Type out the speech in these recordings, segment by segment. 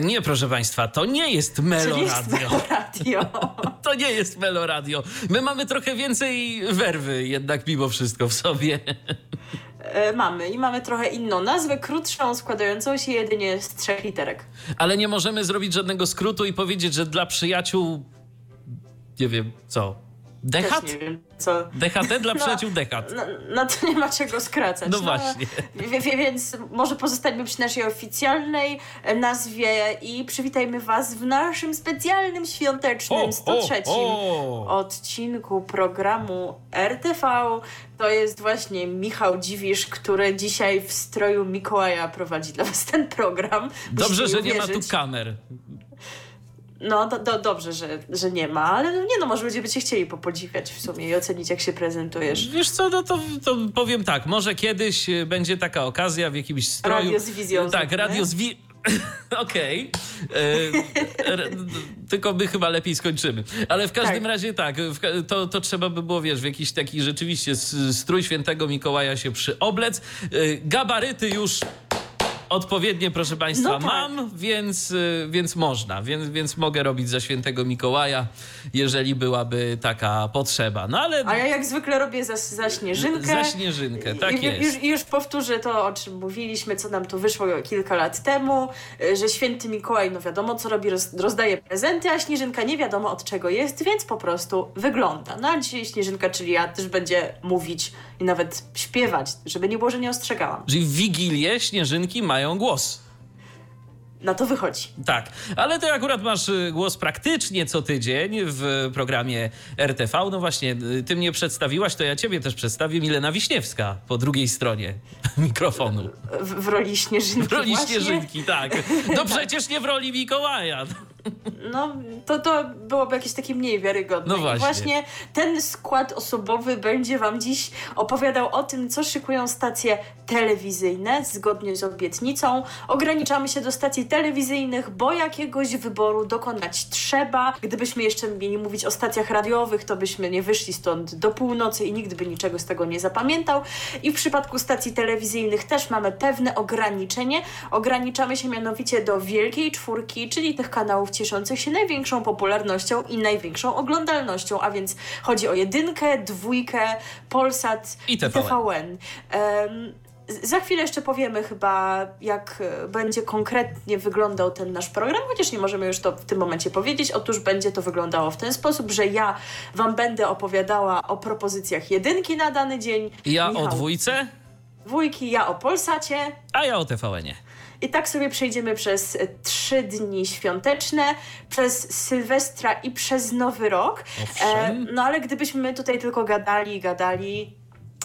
Nie, proszę Państwa, to nie jest Meloradio. Radio. To nie jest Meloradio. My mamy trochę więcej werwy jednak mimo wszystko w sobie. E, mamy i mamy trochę inną nazwę, krótszą, składającą się jedynie z trzech literek. Ale nie możemy zrobić żadnego skrótu i powiedzieć, że dla przyjaciół... Nie wiem, co? Też Dehat? nie wiem co. DHT dla No. przyjaciół Dehat. No, no to nie ma czego skracać. No właśnie. wie- wie- Więc może pozostańmy przy naszej oficjalnej e, nazwie i przywitajmy Was w naszym specjalnym świątecznym 103 o. odcinku programu RTV. To jest właśnie Michał Dziwisz, który dzisiaj w stroju Mikołaja prowadzi dla Was ten program. Dobrze, że nie ma tu kamer. No, do, do, dobrze, że, że nie ma, ale no nie no, może ludzie by cię chcieli popodziwiać w sumie i ocenić, jak się prezentujesz. Wiesz co, no to, to powiem tak, może kiedyś e, będzie taka okazja w jakimś stroju. Radio z wizją Tak, zróbmy. radio z wi... Okej. R- Tylko my chyba lepiej skończymy. Ale w każdym Tak. razie tak, to, to trzeba by było, wiesz, w jakiś taki rzeczywiście strój świętego Mikołaja się przyoblec. Gabaryty już odpowiednie, proszę Państwa, No tak. mam, więc, y, więc można, więc, więc mogę robić za świętego Mikołaja, jeżeli byłaby taka potrzeba. No ale A ja jak zwykle robię za, za śnieżynkę. za śnieżynkę, tak I, jest. Już, już powtórzę to, o czym mówiliśmy, co nam tu wyszło kilka lat temu, y, że święty Mikołaj, no wiadomo co robi, roz, rozdaje prezenty, a śnieżynka nie wiadomo od czego jest, więc po prostu wygląda. No a dzisiaj śnieżynka, czyli ja, też będzie mówić i nawet śpiewać, żeby nie było, że nie ostrzegałam. Czyli w Wigilię śnieżynki mają głos. Na to wychodzi. Tak, ale ty akurat masz y, głos praktycznie co tydzień w programie RTV. No właśnie, y, ty mnie przedstawiłaś, to ja ciebie też przedstawię. Milena Wiśniewska po drugiej stronie mikrofonu. W, w roli śnieżynki W roli właśnie. śnieżynki, tak. No przecież nie w roli Mikołaja. No, to, to byłoby jakieś takie mniej wiarygodne. No właśnie. I właśnie ten skład osobowy będzie Wam dziś opowiadał o tym, co szykują stacje telewizyjne zgodnie z obietnicą. Ograniczamy się do stacji telewizyjnych, bo jakiegoś wyboru dokonać trzeba. Gdybyśmy jeszcze mieli mówić o stacjach radiowych, to byśmy nie wyszli stąd do północy i nikt by niczego z tego nie zapamiętał. I w przypadku stacji telewizyjnych też mamy pewne ograniczenie. Ograniczamy się mianowicie do wielkiej czwórki, czyli tych kanałów cieszących się największą popularnością i największą oglądalnością, a więc chodzi o jedynkę, dwójkę, Polsat I TVN. TVN. Z- za chwilę jeszcze powiemy chyba, jak e, będzie konkretnie wyglądał ten nasz program, chociaż nie możemy już to w tym momencie powiedzieć. Otóż będzie to wyglądało w ten sposób, że ja Wam będę opowiadała o propozycjach jedynki na dany dzień. Ja Michał o dwójce, Dwójki, ja o Polsacie. a ja o TVN-ie. I tak sobie przejdziemy przez e, trzy dni świąteczne, przez Sylwestra i przez Nowy Rok. Owszem. no ale gdybyśmy tutaj tylko gadali, gadali.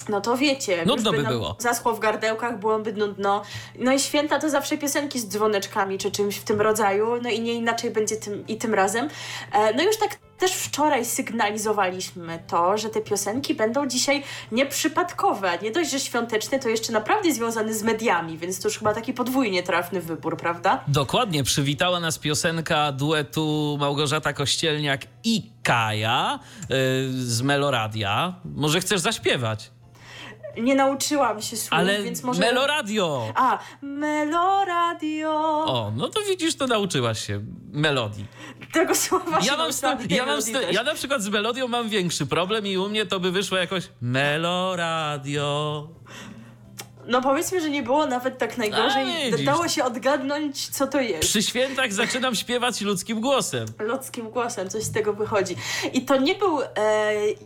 No to wiecie, Nudno by nam było. Zaschło w gardełkach, byłoby nudno. No i święta to zawsze piosenki z dzwoneczkami czy czymś w tym rodzaju, no i nie inaczej będzie tym i tym razem. E, no już tak też wczoraj sygnalizowaliśmy to, że te piosenki będą dzisiaj nieprzypadkowe. Nie dość, że świąteczne, to jeszcze naprawdę związane z mediami, więc to już chyba taki podwójnie trafny wybór, prawda? Dokładnie, przywitała nas piosenka duetu Małgorzata Kościelniak i Kaja yy, z Meloradia. Może chcesz zaśpiewać? Nie nauczyłam się słów, Ale więc może... Meloradio! A, Meloradio! O, no to widzisz, to nauczyłaś się melodii. Tego słowa się Ja, mam tej ja, mam ja na przykład z melodią mam większy problem i u mnie to by wyszło jakoś Meloradio. No powiedzmy, że nie było nawet tak najgorzej. A. Dało się odgadnąć, co to jest. Przy świętach zaczynam śpiewać ludzkim głosem. ludzkim głosem, coś z tego wychodzi. I to nie był e,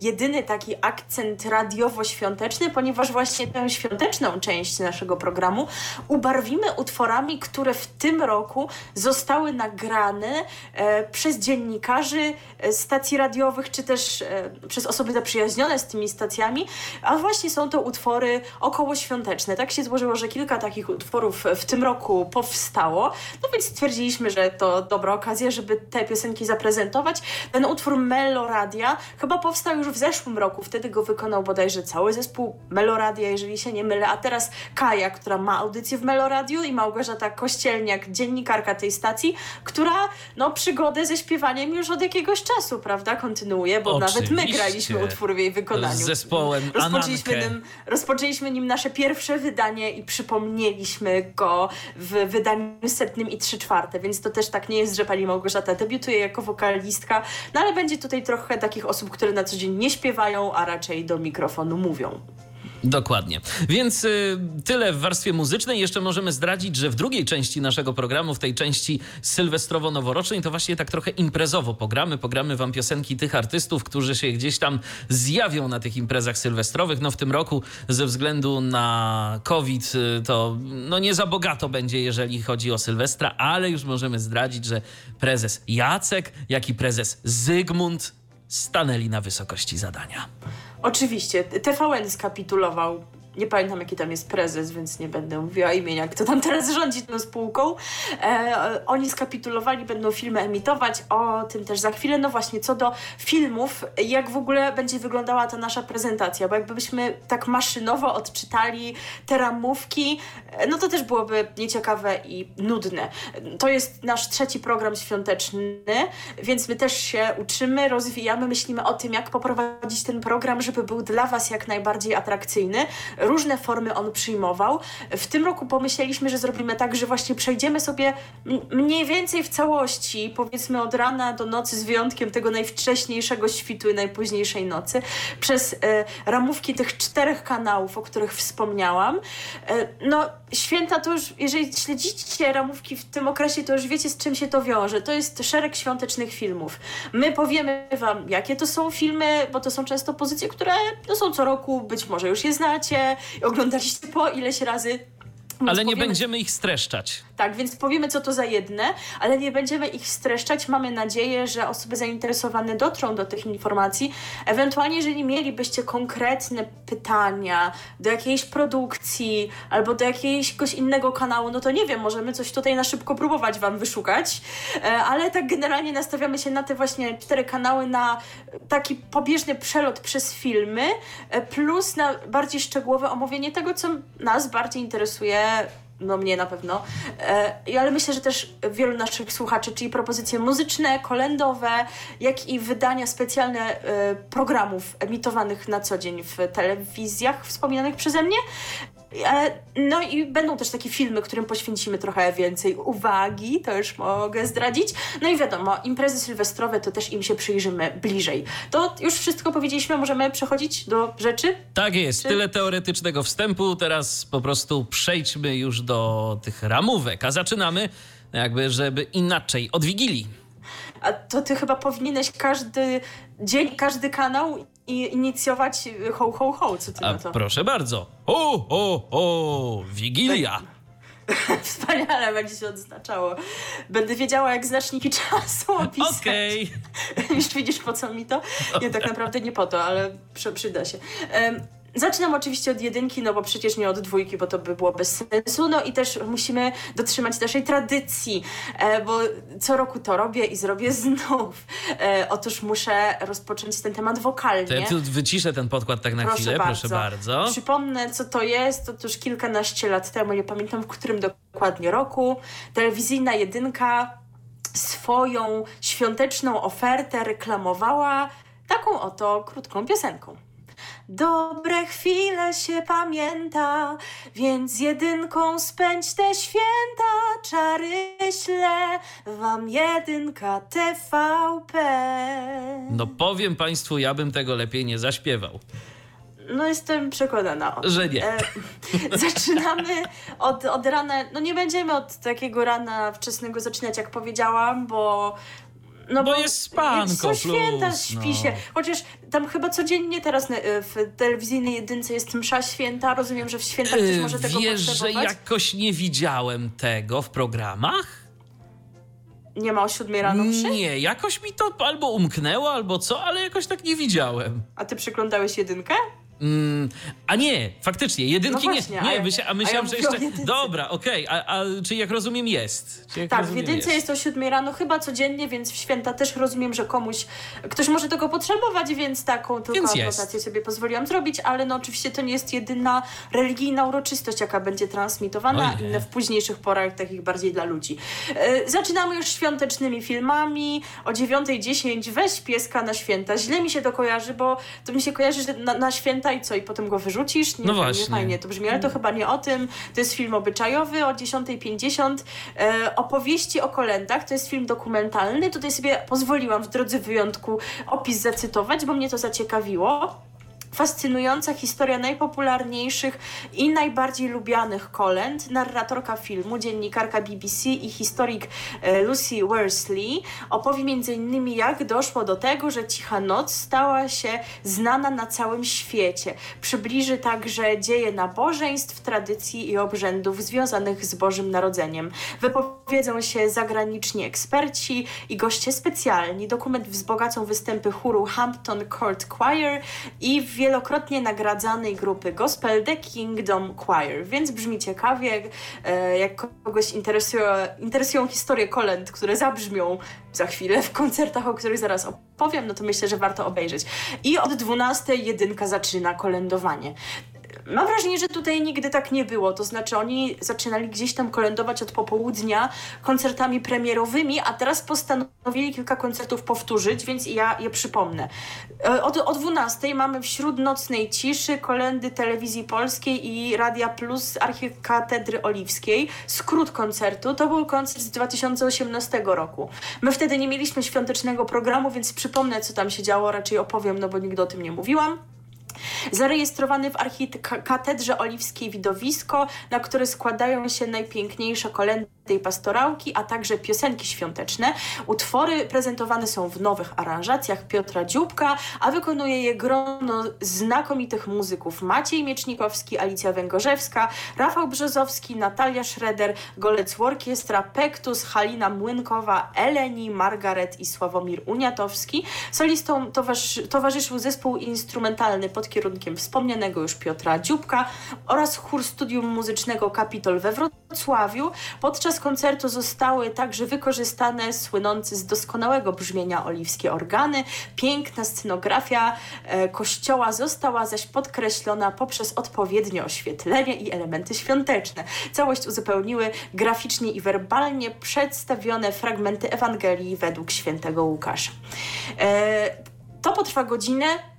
jedyny taki akcent radiowo-świąteczny, ponieważ właśnie tę świąteczną część naszego programu ubarwimy utworami, które w tym roku zostały nagrane e, przez dziennikarzy e, stacji radiowych, czy też e, przez osoby zaprzyjaźnione z tymi stacjami, a właśnie są to utwory okołoświąteczne. Tak się złożyło, że kilka takich utworów w tym roku powstało, no więc stwierdziliśmy, że to dobra okazja, żeby te piosenki zaprezentować. Ten utwór Meloradia chyba powstał już w zeszłym roku, wtedy go wykonał bodajże cały zespół Meloradia, jeżeli się nie mylę, a teraz Kaja, która ma audycję w Meloradiu i Małgorzata Kościelniak, dziennikarka tej stacji, która no przygodę ze śpiewaniem już od jakiegoś czasu, prawda, kontynuuje, bo nawet my Oczywiście. graliśmy utwór w jej wykonaniu. Z zespołem Rozpoczęliśmy Anankę. nim, rozpoczęliśmy nim nasze pierwsze wydanie i przypomnieliśmy go w wydaniu setnym i trzy czwarte, więc to też tak nie jest, że pani Małgorzata debiutuje jako wokalistka, no ale będzie tutaj trochę takich osób, które na co dzień nie śpiewają, a raczej do mikrofonu mówią. Dokładnie. Więc y, tyle w warstwie muzycznej. Jeszcze możemy zdradzić, że w drugiej części naszego programu, w tej części sylwestrowo-noworocznej, to właśnie tak trochę imprezowo pogramy. Pogramy wam piosenki tych artystów, którzy się gdzieś tam zjawią na tych imprezach sylwestrowych. No w tym roku ze względu na COVID y, to no nie za bogato będzie, jeżeli chodzi o Sylwestra, ale już możemy zdradzić, że prezes Jacek, jak i prezes Zygmunt stanęli na wysokości zadania. Oczywiście, TVN skapitulował. Nie pamiętam, jaki tam jest prezes, więc nie będę mówiła imienia, kto tam teraz rządzi tą spółką. E, oni skapitulowali, będą filmy emitować, o tym też za chwilę. No właśnie, co do filmów, jak w ogóle będzie wyglądała ta nasza prezentacja, bo jakbyśmy tak maszynowo odczytali te ramówki, e, no to też byłoby nieciekawe i nudne. To jest nasz trzeci program świąteczny, więc my też się uczymy, rozwijamy, myślimy o tym, jak poprowadzić ten program, żeby był dla Was jak najbardziej atrakcyjny. Różne formy on przyjmował. W tym roku pomyśleliśmy, że zrobimy tak, że właśnie przejdziemy sobie mniej więcej w całości, powiedzmy od rana do nocy, z wyjątkiem tego najwcześniejszego świtu i najpóźniejszej nocy, przez e, ramówki tych czterech kanałów, o których wspomniałam. E, no, święta to już, jeżeli śledzicie ramówki w tym okresie, to już wiecie, z czym się to wiąże. To jest szereg świątecznych filmów. My powiemy Wam, jakie to są filmy, bo to są często pozycje, które no, są co roku, być może już je znacie, i oglądaliście po ileś razy. Więc Ale nie powiemy- będziemy ich streszczać. tak, więc powiemy, co to za jedne, ale nie będziemy ich streszczać. Mamy nadzieję, że osoby zainteresowane dotrą do tych informacji. Ewentualnie, jeżeli mielibyście konkretne pytania do jakiejś produkcji albo do jakiegoś innego kanału, no to nie wiem, możemy coś tutaj na szybko próbować Wam wyszukać. E, Ale tak generalnie nastawiamy się na te właśnie cztery kanały, na taki pobieżny przelot przez filmy, e, plus na bardziej szczegółowe omówienie tego, co nas bardziej interesuje no mnie na pewno, e, ale myślę, że też wielu naszych słuchaczy, czyli propozycje muzyczne, kolendowe, jak i wydania specjalne e, programów emitowanych na co dzień w telewizjach wspominanych przeze mnie. No i będą też takie filmy, którym poświęcimy trochę więcej uwagi, to już mogę zdradzić. No i wiadomo, imprezy sylwestrowe to też im się przyjrzymy bliżej. To już wszystko powiedzieliśmy, możemy przechodzić do rzeczy? Tak jest, Czy- tyle teoretycznego wstępu. Teraz po prostu przejdźmy już do tych ramówek, a zaczynamy jakby, żeby inaczej, od Wigilii. A to ty chyba powinieneś każdy dzień, każdy kanał i inicjować y, ho, ho, ho. Co ty A na to? proszę bardzo. O, o, o, Wigilia. Wspaniale będzie się odznaczało. Będę wiedziała, jak znaczniki czasu opisać. Okej. Już widzisz, po co mi to? Nie, tak naprawdę nie po to, ale przy, przyda się. Em, Zaczynam oczywiście od jedynki, no bo przecież nie od dwójki, bo to by było bez sensu. No i też musimy dotrzymać naszej tradycji, e, bo co roku to robię i zrobię znów. E, otóż muszę rozpocząć ten temat wokalnie. To ja tu wyciszę ten podkład tak na chwilę, proszę bardzo. Przypomnę, co to jest. Otóż kilkanaście lat temu, nie pamiętam w którym dokładnie roku, telewizyjna jedynka swoją świąteczną ofertę reklamowała taką oto krótką piosenką. Dobre chwile się pamięta, więc jedynką spędź te święta. Czary śle wam jedynka TVP. No powiem państwu, ja bym tego lepiej nie zaśpiewał. No jestem przekonana. o tym. Że nie. E, zaczynamy od, od rana, no nie będziemy od takiego rana wczesnego zaczynać, jak powiedziałam, bo... No Bo jest spanko Są święta, plus, śpi no. się. Chociaż tam chyba codziennie teraz na- w telewizyjnej jedynce jest msza święta. Rozumiem, że w świętach też może tego Wiesz, że jakoś nie widziałem tego w programach? Nie ma o siódmej rano mszy? Nie, jakoś mi to albo umknęło, albo co, ale jakoś tak nie widziałem. A ty przyglądałeś jedynkę? Mm, a nie, faktycznie, jedynki No właśnie, nie. a Nie, ja- myśla, a a myślałem, ja że jeszcze. jedynce. Dobra, okej, a, a czy jak rozumiem jest? Jak Tak, w rozumiem jedynce jest o 7 rano, chyba codziennie, więc w święta też rozumiem, że komuś, ktoś może tego potrzebować, więc taką tylko jest. adnotację sobie pozwoliłam zrobić, ale no oczywiście to nie jest jedyna religijna uroczystość, jaka będzie transmitowana, inne w późniejszych porach, takich bardziej dla ludzi. E, zaczynamy już świątecznymi filmami, o 9.10 weź pieska na święta. Źle mi się to kojarzy, bo to mi się kojarzy, że na, na święta i co, i potem go wyrzucisz? Nie, No nie właśnie. fajnie to brzmi, ale to chyba nie o tym. To jest film obyczajowy o 10.50. E, opowieści o kolendach. To jest film dokumentalny. Tutaj sobie pozwoliłam w drodze wyjątku opis zacytować, bo mnie to zaciekawiło. Fascynująca historia najpopularniejszych i najbardziej lubianych kolęd. Narratorka filmu, dziennikarka BBC i historyk e, Lucy Worsley opowie m.in. jak doszło do tego, że Cicha Noc stała się znana na całym świecie. Przybliży także dzieje nabożeństw, tradycji i obrzędów związanych z Bożym Narodzeniem. Wypowiedzą się zagraniczni eksperci i goście specjalni. Dokument wzbogacą występy chóru Hampton Court Choir i wielokrotnie nagradzanej grupy gospel The Kingdom Choir. Więc brzmi ciekawie, e, jak kogoś interesują, interesują historie kolęd, które zabrzmią za chwilę w koncertach, o których zaraz opowiem, no to myślę, że warto obejrzeć. I od 12 jedynka zaczyna kolędowanie. Mam wrażenie, że tutaj nigdy tak nie było. To znaczy, oni zaczynali gdzieś tam kolędować od popołudnia koncertami premierowymi, a teraz postanowili kilka koncertów powtórzyć, więc ja je przypomnę. E, Od, o 12 mamy wśród nocnej ciszy kolendy telewizji polskiej i Radia Plus Archikatedry Oliwskiej. Skrót koncertu to był koncert z 2018 roku. My wtedy nie mieliśmy świątecznego programu, więc przypomnę, co tam się działo, raczej opowiem, no bo nigdy o tym nie mówiłam. Zarejestrowany w Archikatedrze Oliwskiej widowisko, na które składają się najpiękniejsze kolendy i pastorałki, a także piosenki świąteczne. Utwory prezentowane są w nowych aranżacjach Piotra Dzióbka, a wykonuje je grono znakomitych muzyków Maciej Miecznikowski, Alicja Węgorzewska, Rafał Brzozowski, Natalia Schroeder, Golec Orkiestra, Pektus, Halina Młynkowa, Eleni, Margaret i Sławomir Uniatowski. Towarzyszy, towarzyszył zespół instrumentalny pod kierunkiem wspomnianego już Piotra Dzióbka oraz chór studium muzycznego Kapitol we Wrocławiu. Podczas koncertu zostały także wykorzystane słynące z doskonałego brzmienia oliwskie organy. Piękna scenografia e, kościoła została zaś podkreślona poprzez odpowiednie oświetlenie i elementy świąteczne. Całość uzupełniły graficznie i werbalnie przedstawione fragmenty Ewangelii według świętego Łukasza. E, to potrwa godzinę.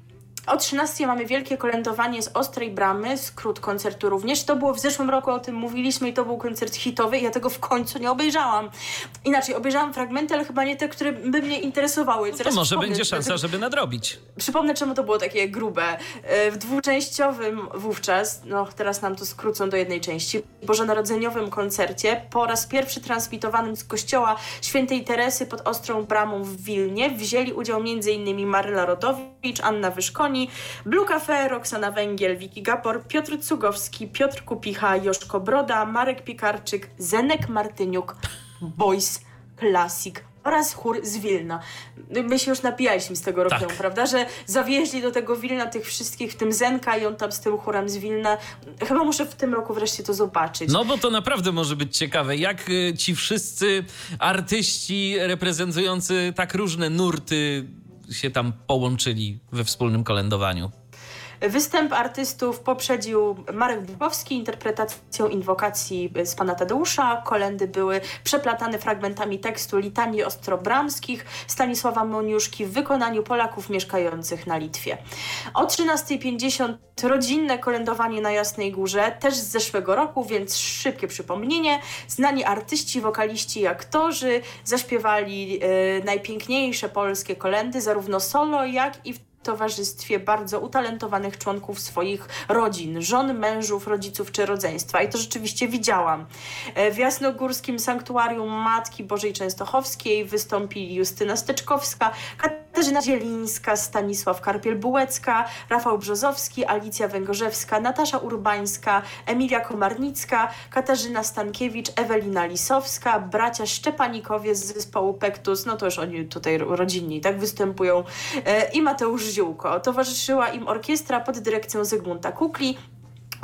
O 13 mamy wielkie kolędowanie z Ostrej Bramy, skrót koncertu również. To było w zeszłym roku, o tym mówiliśmy i to był koncert hitowy i ja tego w końcu nie obejrzałam. Inaczej, obejrzałam fragmenty, ale chyba nie te, które by mnie interesowały. To Zaraz może będzie szansa, żeby nadrobić. Przypomnę, czemu to było takie grube. E, W dwuczęściowym wówczas, no teraz nam to skrócą do jednej części, bożonarodzeniowym koncercie, po raz pierwszy transmitowanym z kościoła świętej Teresy pod Ostrą Bramą w Wilnie, wzięli udział m.in. Maryla Rodowicz, Anna Wyszkoni, Blue Cafe, Roxana Węgiel, Wiki Gapor, Piotr Cugowski, Piotr Kupicha, Joszko Broda, Marek Piekarczyk, Zenek Martyniuk, Boys Classic oraz chór z Wilna. My się już napijaliśmy z tego Tak. temu, prawda? Że zawieźli do tego Wilna tych wszystkich, w tym Zenka i on tam z tym chórem z Wilna. Chyba muszę w tym roku wreszcie to zobaczyć. No bo to naprawdę może być ciekawe, jak y, ci wszyscy artyści reprezentujący tak różne nurty się tam połączyli we wspólnym kolędowaniu. Występ artystów poprzedził Marek Bukowski interpretacją inwokacji z pana Tadeusza. Kolendy były przeplatane fragmentami tekstu litanii ostrobramskich Stanisława Moniuszki w wykonaniu Polaków mieszkających na Litwie. O 13.50 rodzinne kolędowanie na Jasnej Górze, też z zeszłego roku, więc szybkie przypomnienie. Znani artyści, wokaliści i aktorzy zaśpiewali e, najpiękniejsze polskie kolendy, zarówno solo, jak i w towarzystwie bardzo utalentowanych członków swoich rodzin, żon, mężów, rodziców czy rodzeństwa. I to rzeczywiście widziałam. E, W Jasnogórskim Sanktuarium Matki Bożej Częstochowskiej wystąpili Justyna Steczkowska, Katarzyna Zielińska, Stanisław Karpiel-Bułecka, Rafał Brzozowski, Alicja Węgorzewska, Natasza Urbańska, Emilia Komarnicka, Katarzyna Stankiewicz, Ewelina Lisowska, bracia Szczepanikowie z zespołu Pektus, no to już oni tutaj rodzinni tak występują, e, i Mateusz Ziółko. Towarzyszyła im orkiestra pod dyrekcją Zygmunta Kukli,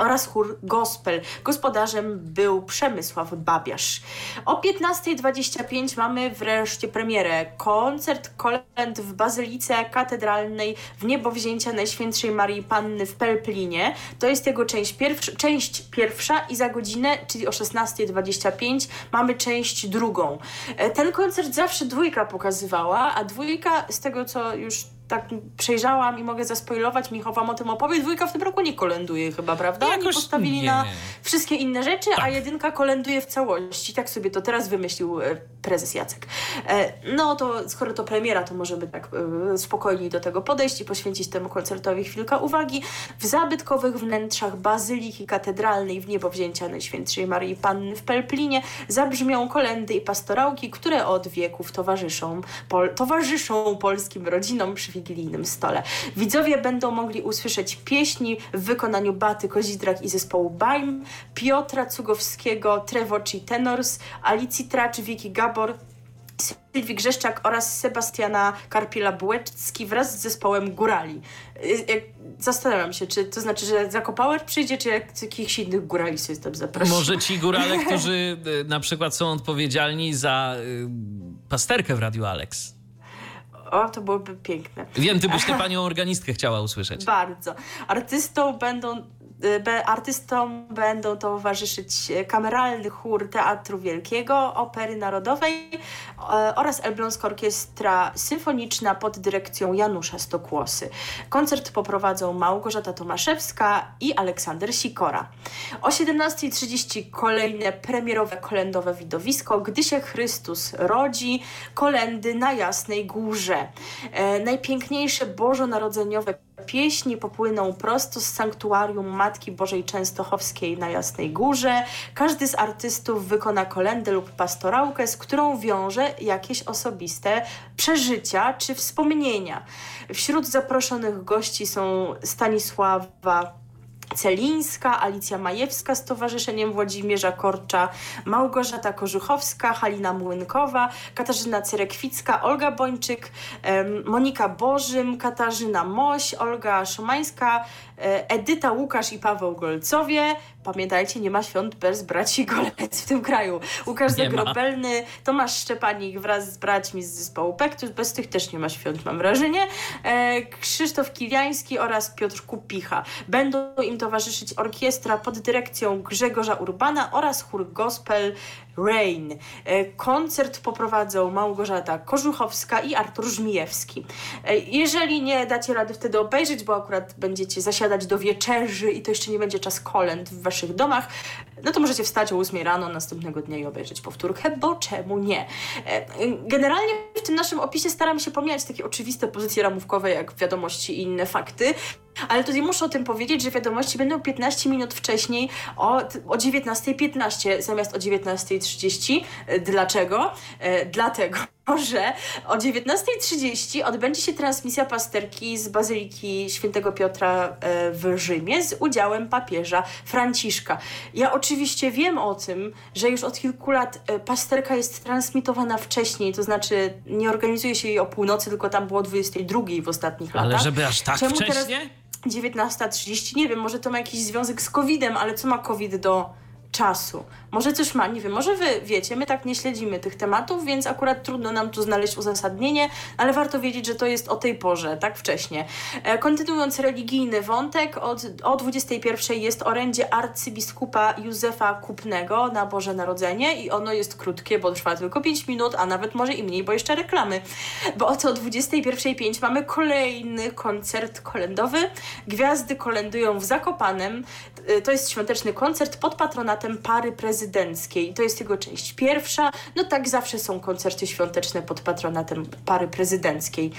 oraz chór gospel. Gospodarzem był Przemysław Babiarz. O 15.25 mamy wreszcie premierę. Koncert kolęd w Bazylice Katedralnej w Niebowzięcia Najświętszej Marii Panny w Pelplinie. To jest jego część, pierwsza, część pierwsza i za godzinę, czyli o 16.25 mamy część drugą. E, ten koncert zawsze dwójka pokazywała, a dwójka z tego co już tak przejrzałam i mogę zaspoilować, Michał o tym opowie, dwójka w tym roku nie kolenduje chyba, prawda? Jakoś Oni postawili nie. na wszystkie inne rzeczy, a Tak. jedynka kolenduje w całości. Tak sobie to teraz wymyślił e, prezes Jacek. E, no to skoro to premiera, to możemy tak e, spokojniej do tego podejść i poświęcić temu koncertowi chwilkę uwagi. W zabytkowych wnętrzach Bazyliki Katedralnej w niebowzięcia Najświętszej Marii Panny w Pelplinie zabrzmią kolendy i pastorałki, które od wieków towarzyszą, pol, towarzyszą polskim rodzinom przy wigilijnym stole. Widzowie będą mogli usłyszeć pieśni w wykonaniu Baty Kozidrak i zespołu Baim, Piotra Cugowskiego, Trevoci Tenors, Alicji Tracz, Wiki Gabor, Sylwii Grzeszczak oraz Sebastiana Karpiela-Bułecki wraz z zespołem Górali. Y, jak- Zastanawiam się, czy to znaczy, że Zakopałer przyjdzie, czy jak jakichś innych górali sobie tam zaprosić. Może ci górale, którzy y, na przykład są odpowiedzialni za y, pasterkę w Radiu Alex. O, to byłoby piękne. Wiem, ty byś tę panią organistkę chciała usłyszeć. Bardzo. Artystą będą, artystom będą towarzyszyć e, kameralny chór Teatru Wielkiego, Opery Narodowej e, oraz Elbląska Orkiestra Symfoniczna pod dyrekcją Janusza Stokłosy. Koncert poprowadzą Małgorzata Tomaszewska i Aleksander Sikora. O 17.30 kolejne premierowe kolendowe widowisko Gdy się Chrystus rodzi, kolendy na Jasnej Górze. E, najpiękniejsze bożonarodzeniowe pieśni popłyną prosto z sanktuarium Matki Bożej Częstochowskiej na Jasnej Górze. Każdy z artystów wykona kolendę lub pastorałkę, z którą wiąże jakieś osobiste przeżycia czy wspomnienia. Wśród zaproszonych gości są Stanisława Celińska, Alicja Majewska z Towarzyszeniem Włodzimierza Korcza, Małgorzata Korzuchowska, Halina Młynkowa, Katarzyna Cerekwicka, Olga Bończyk, Monika Bożym, Katarzyna Moś, Olga Szomańska, Edyta Łukasz i Paweł Golcowie. Pamiętajcie, nie ma świąt bez braci Golec w tym kraju. Łukasz. Zagrobelny, Tomasz Szczepanik wraz z braćmi z zespołu Pektus. Bez tych też nie ma świąt, mam wrażenie. E, Krzysztof Kiliański oraz Piotr Kupicha. Będą im towarzyszyć orkiestra pod dyrekcją Grzegorza Urbana oraz chór gospel Rain. E, Koncert poprowadzą Małgorzata Korzuchowska i Artur Żmijewski. E, Jeżeli nie dacie rady wtedy obejrzeć, bo akurat będziecie zasiadać do wieczerzy i to jeszcze nie będzie czas kolęd w waszych domach, no to możecie wstać o 8 rano następnego dnia i obejrzeć powtórkę, bo czemu nie? E, Generalnie w tym naszym opisie staram się pomijać takie oczywiste pozycje ramówkowe, jak wiadomości i inne fakty, ale tutaj muszę o tym powiedzieć, że wiadomości będą 15 minut wcześniej o, o 19.15 zamiast o 19.30. E, Dlaczego? E, Dlatego, że o 19.30 odbędzie się transmisja pasterki z Bazyliki Świętego Piotra e, w Rzymie z udziałem papieża Franciszka. Ja oczywiście wiem o tym, że już od kilku lat e, pasterka jest transmitowana wcześniej, to znaczy nie organizuje się jej o północy, tylko tam było o 22 w ostatnich Ale latach. żeby aż tak Czemu teraz- wcześnie? 19.30, nie wiem, może to ma jakiś związek z COVID-em, ale co ma COVID do czasu? Może coś ma, nie wiem, może wy wiecie, my tak nie śledzimy tych tematów, więc akurat trudno nam tu znaleźć uzasadnienie, ale warto wiedzieć, że to jest o tej porze, tak wcześnie. E, kontynuując religijny wątek, od, o 21.00 jest orędzie arcybiskupa Józefa Kupnego na Boże Narodzenie i ono jest krótkie, bo trwa tylko 5 minut, a nawet może i mniej, bo jeszcze reklamy. Bo oto o 21.05 mamy kolejny koncert kolendowy. Gwiazdy kolendują w Zakopanem. Y, To jest świąteczny koncert pod patronatem pary prezydenckiej. To jest jego część pierwsza. No tak zawsze są koncerty świąteczne pod patronatem pary prezydenckiej.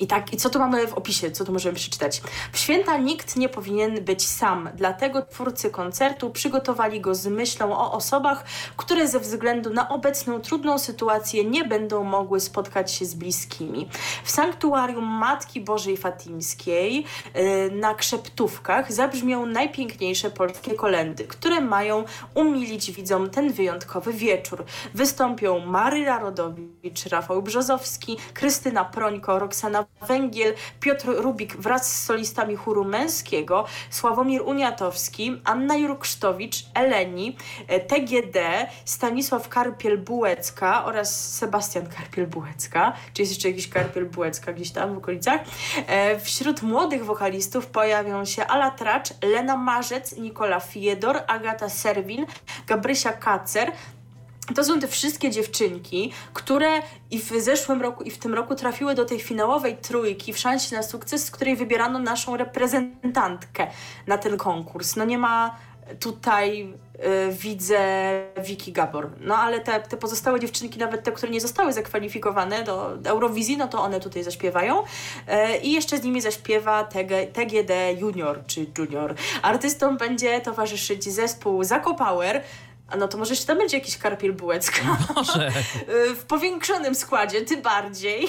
I tak, i co tu mamy w opisie, co tu możemy przeczytać? W święta nikt nie powinien być sam, dlatego twórcy koncertu przygotowali go z myślą o osobach, które ze względu na obecną trudną sytuację nie będą mogły spotkać się z bliskimi. W sanktuarium Matki Bożej Fatimskiej yy, na Krzeptówkach zabrzmią najpiękniejsze polskie kolendy, które mają umilić widzom ten wyjątkowy wieczór. Wystąpią Maryla Rodowicz, Rafał Brzozowski, Krystyna Prońko, Roxana Węgiel, Piotr Rubik wraz z solistami chóru męskiego, Sławomir Uniatowski, Anna Jurksztowicz, Eleni, e, TGD, Stanisław Karpiel-Bułecka oraz Sebastian Karpiel-Bułecka. Czy jest jeszcze jakiś Karpiel-Bułecka gdzieś tam w okolicach? E, wśród młodych wokalistów pojawią się Ala Tracz, Lena Marzec, Nikola Fiedor, Agata Serwin, Gabrysia Kacer, to są te wszystkie dziewczynki, które i w zeszłym roku, i w tym roku trafiły do tej finałowej trójki w szansie na sukces, z której wybierano naszą reprezentantkę na ten konkurs. No nie ma tutaj y, widzę Wiki Gabor. No ale te, te pozostałe dziewczynki, nawet te, które nie zostały zakwalifikowane do Eurowizji, no to one tutaj zaśpiewają. Y, I jeszcze z nimi zaśpiewa TG, TGD Junior czy Junior. Artystom będzie towarzyszyć zespół Zakopower, a no to może jeszcze tam będzie jakiś karpiel bułecka. Może. w powiększonym składzie, tym bardziej.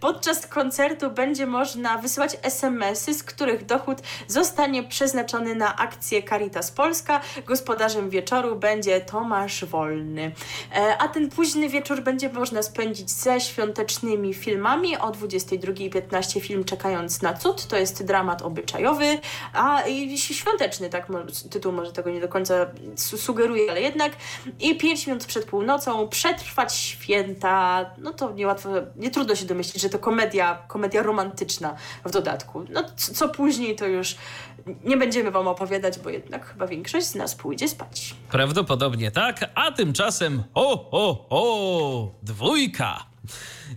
Podczas koncertu będzie można wysyłać SMS-y, z których dochód zostanie przeznaczony na akcję Caritas Polska. Gospodarzem wieczoru będzie Tomasz Wolny. E, a ten późny wieczór będzie można spędzić ze świątecznymi filmami. O 22.15 film Czekając na cud, to jest dramat obyczajowy, a świąteczny, tak tytuł może tego nie do końca sugeruje, ale jednak jednak i 5 minut przed północą przetrwać święta, no to niełatwo, nie trudno się domyślić, że to komedia, komedia romantyczna w dodatku. No co później to już nie będziemy wam opowiadać, bo jednak chyba większość z nas pójdzie spać. Prawdopodobnie tak, a tymczasem o, o, o, dwójka.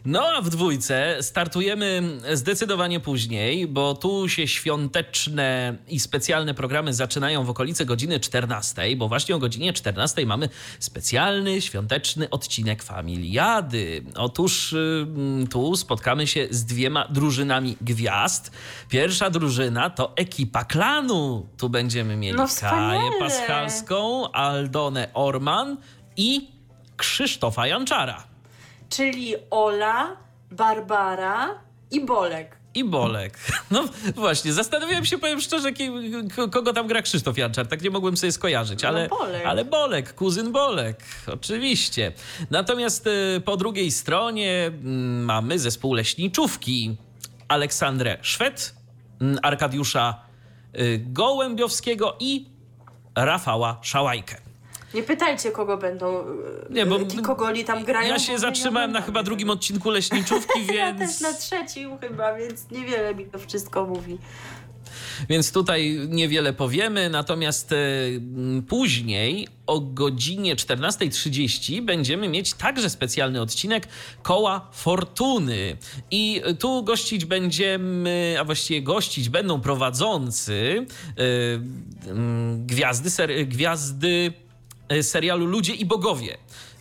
No a w dwójce startujemy zdecydowanie później, bo tu się świąteczne i specjalne programy zaczynają w okolicy godziny 14, bo właśnie o godzinie 14 mamy specjalny świąteczny odcinek Familiady. Otóż mm, tu spotkamy się z dwiema drużynami gwiazd. Pierwsza drużyna to ekipa klanu. Tu będziemy mieli no, Kaję Paschalską, Aldonę Orman i Krzysztofa Janczara czyli Ola, Barbara i Bolek. I Bolek. No właśnie, zastanawiałem się, powiem szczerze, kogo tam gra Krzysztof Janczar. Tak nie mogłem sobie skojarzyć, ale, no Bolek. ale Bolek, kuzyn Bolek, oczywiście. Natomiast y, po drugiej stronie mm, mamy zespół leśniczówki. Aleksandrę Szwed, mm, Arkadiusza y, Gołębiowskiego i Rafała Szałajkę. Nie pytajcie, kogo będą. Nie, bo kogo oni tam grają. Ja się zatrzymałem na chyba drugim odcinku leśniczówki, więc. ja też na trzecim chyba, więc niewiele mi to wszystko mówi. Więc tutaj niewiele powiemy, natomiast e, później o godzinie 14.30 będziemy mieć także specjalny odcinek Koła Fortuny. I tu gościć będziemy, a właściwie gościć będą prowadzący yy, gwiazdy, ser, gwiazdy serialu Ludzie i Bogowie.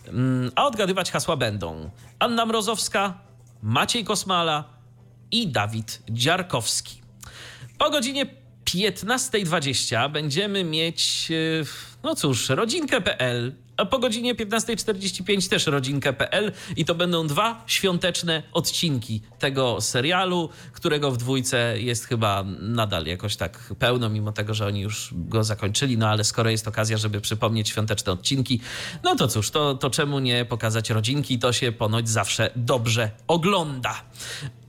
Mm, a odgadywać hasła będą Anna Mrozowska, Maciej Kosmala i Dawid Dziarkowski. Po godzinie 15.20 będziemy mieć, e, no cóż, rodzinkę.pl a po godzinie 15.45 też rodzinkę.pl i to będą dwa świąteczne odcinki tego serialu, którego w dwójce jest chyba nadal jakoś tak pełno, mimo tego, że oni już go zakończyli, no ale skoro jest okazja, żeby przypomnieć świąteczne odcinki, no to cóż, to, to czemu nie pokazać rodzinki, to się ponoć zawsze dobrze ogląda.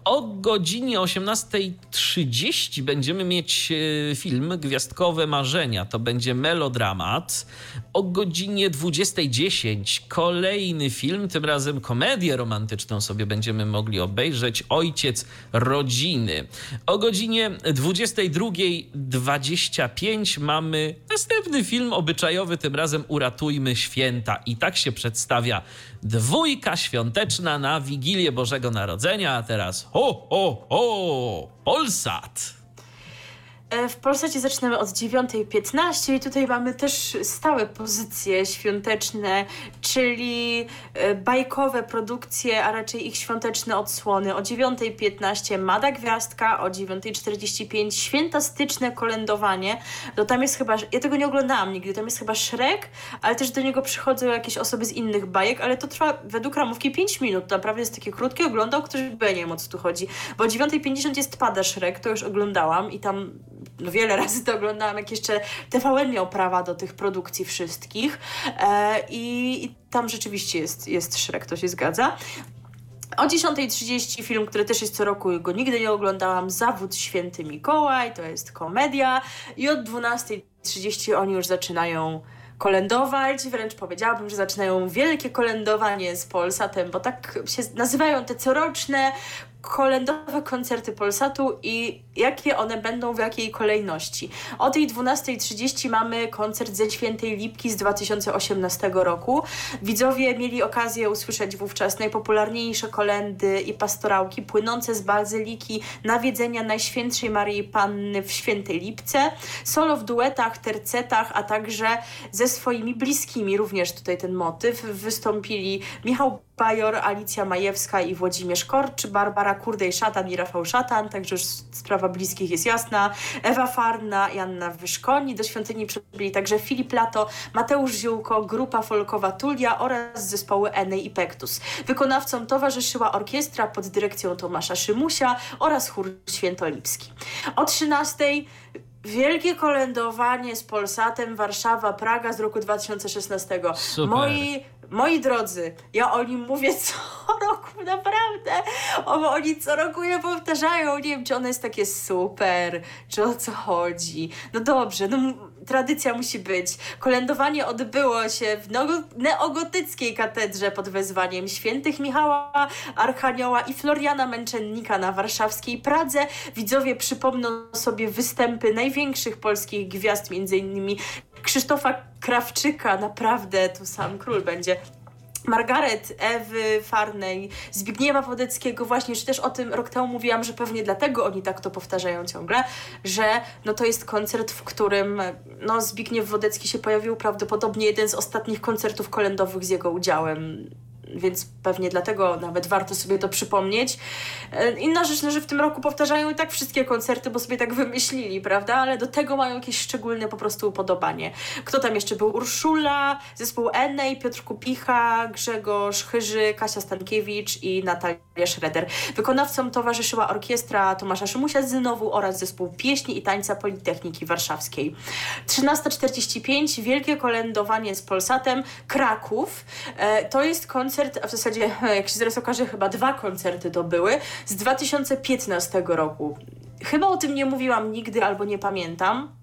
O godzinie 18.30 będziemy mieć e, film Gwiazdkowe Marzenia. To będzie melodramat. O godzinie 20.10 kolejny film, tym razem komedię romantyczną sobie będziemy mogli obejrzeć. Ojciec rodziny. O godzinie 22.25 mamy następny film obyczajowy, tym razem Uratujmy Święta. I tak się przedstawia dwójka świąteczna na Wigilię Bożego Narodzenia, a teraz ho, ho, ho, Polsat. E, w Polsacie zaczynamy od 9.15 i tutaj mamy też stałe pozycje świąteczne, czyli e, bajkowe produkcje, a raczej ich świąteczne odsłony. O 9.15 Mada Gwiazdka, o 9.45 świętastyczne kolędowanie. No tam jest chyba, ja tego nie oglądałam nigdy, tam jest chyba Shrek, ale też do niego przychodzą jakieś osoby z innych bajek, ale to trwa według ramówki 5 minut. Naprawdę jest takie krótkie, oglądał ktoś, bo ja nie wiem o co tu chodzi. Bo o 9.50 jest Pada Shrek, to już oglądałam i tam wiele razy to oglądałam, jak jeszcze TVN miał prawa do tych produkcji wszystkich e, i, i tam rzeczywiście jest, jest Shrek, to się zgadza. O 10.30 film, który też jest co roku, go nigdy nie oglądałam, Zawód Święty Mikołaj, to jest komedia. I od 12.30 oni już zaczynają kolędować, wręcz powiedziałabym, że zaczynają wielkie kolędowanie z Polsatem, bo tak się nazywają te coroczne kolędowe koncerty Polsatu i jakie one będą, w jakiej kolejności. O tej 12.30 mamy koncert ze Świętej Lipki z 2018 roku. Widzowie mieli okazję usłyszeć wówczas najpopularniejsze kolendy i pastorałki płynące z bazyliki nawiedzenia Najświętszej Maryi Panny w Świętej Lipce. Solo w duetach, tercetach, a także ze swoimi bliskimi, również tutaj ten motyw, wystąpili Michał Bajor, Alicja Majewska i Włodzimierz Korcz, Barbara Kurdej-Szatan i Rafał Szatan, także już sprawa bliskich jest jasna, Ewa Farna i Anna Wyszkoni. Do świątyni przybyli także Filip Lato, Mateusz Ziółko, grupa folkowa Tulia oraz zespoły Enej i Pektus. Wykonawcom towarzyszyła orkiestra pod dyrekcją Tomasza Szymusia oraz chór świętolipski. O 13 Wielkie kolędowanie z Polsatem Warszawa-Praga z roku 2016. Super. Moi Moi drodzy, ja o nim mówię co roku, naprawdę. O, oni co roku je powtarzają. Nie wiem, czy ono jest takie super, czy o co chodzi. No dobrze, no tradycja musi być. Kolędowanie odbyło się w neogotyckiej katedrze pod wezwaniem świętych Michała Archanioła i Floriana Męczennika na warszawskiej Pradze. Widzowie przypomną sobie występy największych polskich gwiazd, między innymi Krzysztofa Krawczyka, naprawdę tu sam król będzie. Margaret, Ewy Farnej, Zbigniewa Wodeckiego, właśnie, że też o tym rok temu mówiłam, że pewnie dlatego oni tak to powtarzają ciągle, że no to jest koncert, w którym no Zbigniew Wodecki się pojawił prawdopodobnie jeden z ostatnich koncertów kolendowych z jego udziałem więc pewnie dlatego nawet warto sobie to przypomnieć. E, inna rzecz, no, że w tym roku powtarzają i tak wszystkie koncerty, bo sobie tak wymyślili, prawda? Ale do tego mają jakieś szczególne po prostu upodobanie. Kto tam jeszcze był? Urszula, zespół Enej, Piotr Kupicha, Grzegorz Chyży, Kasia Stankiewicz i Natalia Schroeder. Wykonawcom towarzyszyła orkiestra Tomasza Szymusia znowu oraz zespół pieśni i tańca Politechniki Warszawskiej. 13.45 Wielkie kolędowanie z Polsatem Kraków. E, to jest koncert a w zasadzie, jak się zaraz okaże, chyba dwa koncerty to były, z 2015 roku. Chyba o tym nie mówiłam nigdy albo nie pamiętam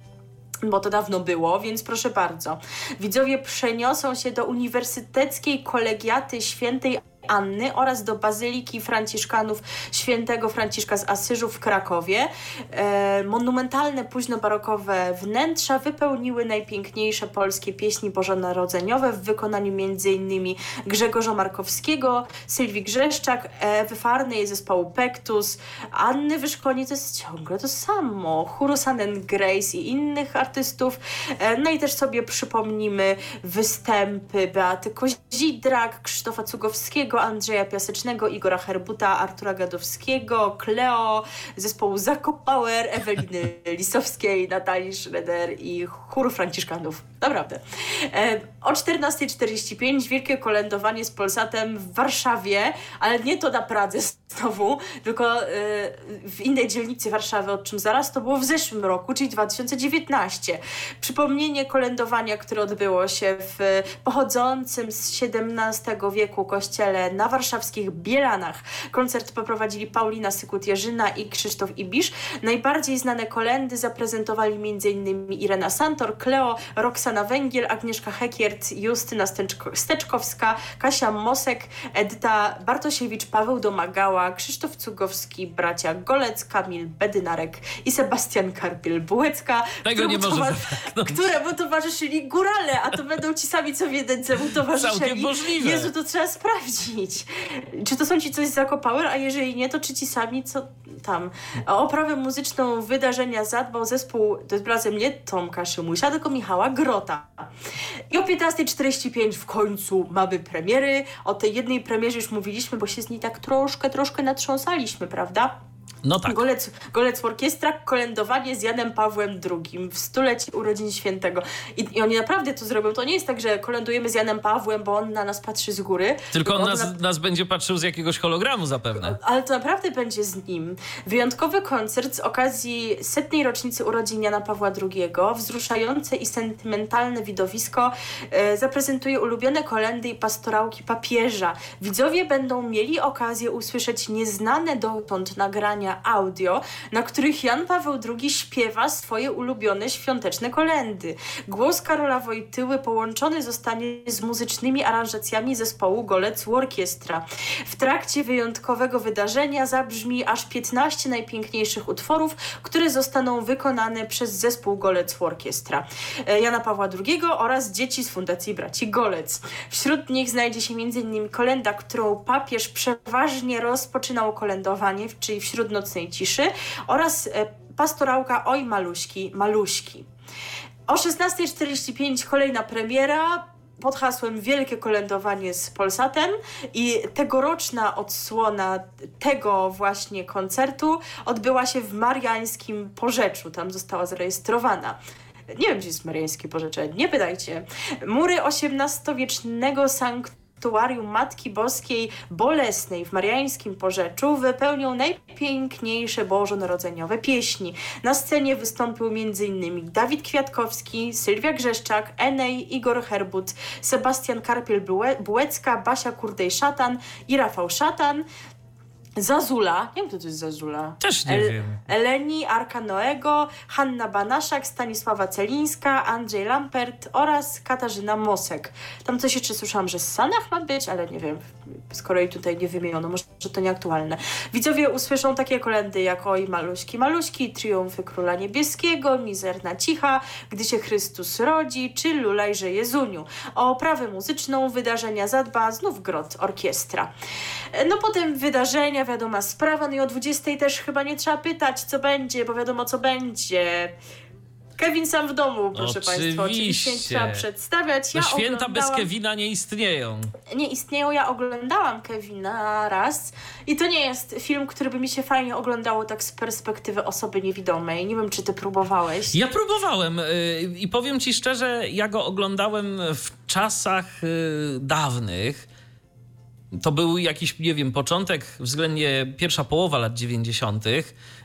bo to dawno było, więc proszę bardzo. Widzowie przeniosą się do Uniwersyteckiej Kolegiaty Świętej Anny oraz do Bazyliki Franciszkanów Świętego Franciszka z Asyżu w Krakowie. E, monumentalne późnobarokowe wnętrza wypełniły najpiękniejsze polskie pieśni bożonarodzeniowe w wykonaniu m.in. Grzegorza Markowskiego, Sylwii Grzeszczak, Ewy Farnej zespołu Pektus, Anny Wyszkoni, to jest ciągle to samo, Hurusanen Grace i innych artystów. E, no i też sobie przypomnimy występy Beaty Kozidrak, Krzysztofa Cugowskiego, Andrzeja Piasecznego, Igora Herbuta, Artura Gadowskiego, Kleo, zespołu Zakopauer, Eweliny Lisowskiej, Natalii Schroeder i chóru Franciszkanów. Naprawdę. E, o 14.45 wielkie kolędowanie z Polsatem w Warszawie, ale nie to na Pradze znowu, tylko e, w innej dzielnicy Warszawy, o czym zaraz, to było w zeszłym roku, czyli 2019. Przypomnienie kolędowania, które odbyło się w pochodzącym z XVII wieku kościele na warszawskich Bielanach. Koncert poprowadzili Paulina Sykut-Jerzyna i Krzysztof Ibisz. Najbardziej znane kolendy zaprezentowali m.in. Irena Santor, Kleo, Roxana Węgiel, Agnieszka Hekiert, Justyna Steczkowska, Kasia Mosek, Edyta Bartosiewicz, Paweł Domagała, Krzysztof Cugowski, bracia Golec, Kamil Bedynarek i Sebastian Karpiel-Bułecka, Tego nie może któremu towarzyszyli górale, a to będą ci sami, co w jedynce mu towarzyszyli. Jezu, to trzeba sprawdzić. Czy to są ci coś z Zakopower, a jeżeli nie, to czy ci sami, co tam. A oprawę muzyczną wydarzenia zadbał zespół, to jest razem nie Tomka Szymusia, tylko Michała Grota. I o 15.45 w końcu mamy premiery. O tej jednej premierze już mówiliśmy, bo się z niej tak troszkę, troszkę natrząsaliśmy, prawda? No tak. Golec, Golec Orkiestra, kolędowanie z Janem Pawłem II w stulecie urodzin świętego. I, I oni naprawdę to zrobią. To nie jest tak, że kolędujemy z Janem Pawłem, bo on na nas patrzy z góry. Tylko on nas, na- nas będzie patrzył z jakiegoś hologramu zapewne. ale to naprawdę będzie z nim. Wyjątkowy koncert z okazji setnej rocznicy urodzin Jana Pawła II, wzruszające i sentymentalne widowisko e, zaprezentuje ulubione kolendy i pastorałki papieża. Widzowie będą mieli okazję usłyszeć nieznane dotąd nagrania audio, na których Jan Paweł II śpiewa swoje ulubione świąteczne kolendy. Głos Karola Wojtyły połączony zostanie z muzycznymi aranżacjami zespołu Golec Orkiestra. W trakcie wyjątkowego wydarzenia zabrzmi aż 15 najpiękniejszych utworów, które zostaną wykonane przez zespół Golec Orkiestra e, Jana Pawła II oraz dzieci z Fundacji Braci Golec. Wśród nich znajdzie się m.in. kolenda, którą papież przeważnie rozpoczynał kolędowanie, czyli wśród nocnej ciszy oraz e, pastorałka Oj Maluśki, Maluśki. O 16.45 kolejna premiera pod hasłem Wielkie Kolędowanie z Polsatem i tegoroczna odsłona tego właśnie koncertu odbyła się w Mariańskim Porzeczu. Tam została zarejestrowana. Nie wiem, gdzie jest Mariańskie Porzecze, nie pytajcie. Mury XVIII-wiecznego sanktuarium Matki Boskiej Bolesnej w Mariańskim Porzeczu wypełnią najpiękniejsze bożonarodzeniowe pieśni. Na scenie wystąpił m.in. Dawid Kwiatkowski, Sylwia Grzeszczak, Enej, Igor Herbut, Sebastian Karpiel-Bułecka, Basia Kurdej-Szatan i Rafał Szatan. Zazula, nie wiem kto to jest Zazula. Też nie wiem. Eleni Arka Noego, Hanna Banaszak, Stanisława Celińska, Andrzej Lampert oraz Katarzyna Mosek. Tam coś jeszcze słyszałam, że z Sanach ma być, ale nie wiem, z kolei tutaj nie wymieniono, może to nieaktualne. Widzowie usłyszą takie kolendy jak Oj Maluśki Maluśki, Triumfy Króla Niebieskiego, Mizerna Cicha, Gdy się Chrystus rodzi, czy Lulajże Jezuniu. O oprawę muzyczną wydarzenia zadba znów Grot Orkiestra. No potem wydarzenia, wiadoma sprawa, no i o 20 też chyba nie trzeba pytać, co będzie, bo wiadomo, co będzie. Kevin sam w domu, proszę Państwa. Oczywiście nie Oczywiście. trzeba przedstawiać. No Ja święta bez oglądałam- Kevina nie istnieją. Nie istnieją. Ja oglądałam Kevina raz i to nie jest film, który by mi się fajnie oglądało tak z perspektywy osoby niewidomej. Nie wiem, czy ty próbowałeś. Ja próbowałem y, i powiem ci szczerze, ja go oglądałem w czasach y, dawnych. To był jakiś, nie wiem, początek, względnie pierwsza połowa lat 90.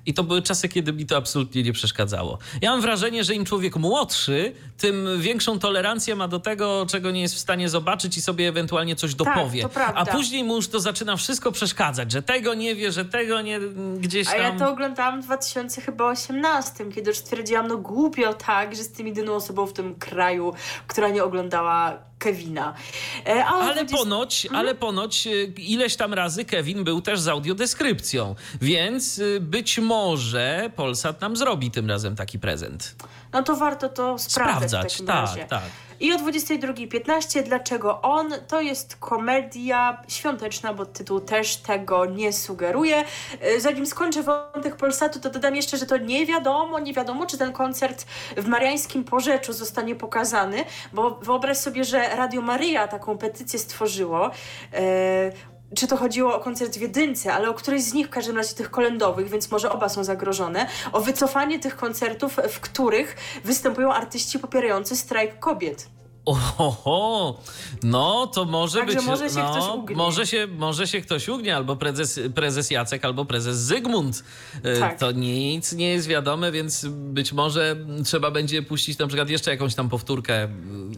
I to były czasy, kiedy mi to absolutnie nie przeszkadzało. Ja mam wrażenie, że im człowiek młodszy, tym większą tolerancję ma do tego, czego nie jest w stanie zobaczyć i sobie ewentualnie coś dopowie. to prawda. A później mu już to zaczyna wszystko przeszkadzać, że tego nie wie, że tego nie gdzieś A tam. ja to oglądałam w 2018, kiedy już stwierdziłam, no głupio tak, że jestem jedyną osobą w tym kraju, która nie oglądała Kevina. E, a o Ale 20 ponoć, Mhm. ale ponoć y, ileś tam razy Kevin był też z audiodeskrypcją, więc y, być może Polsat nam zrobi tym razem taki prezent. No to warto to sprawdzać w Sprawdzać, takim tak, razie. tak. I o 22.15 Dlaczego on? To jest komedia świąteczna, bo tytuł też tego nie sugeruje. E, Zanim skończę wątek Polsatu, to dodam jeszcze, że to nie wiadomo, nie wiadomo, czy ten koncert w Mariańskim Porzeczu zostanie pokazany, bo wyobraź sobie, że Radio Maryja taką petycję stworzyło. Czy to chodziło o koncert w Jedynce, ale o którejś z nich w każdym razie tych kolendowych, więc może oba są zagrożone, o wycofanie tych koncertów, w których występują artyści popierający strajk kobiet. Oho, no to może Także być. może się no, ktoś ugnie. Może się, może się ktoś ugnie, albo prezes, prezes Jacek, albo prezes Zygmunt. E, Tak. To nic nie jest wiadome, więc być może trzeba będzie puścić na przykład jeszcze jakąś tam powtórkę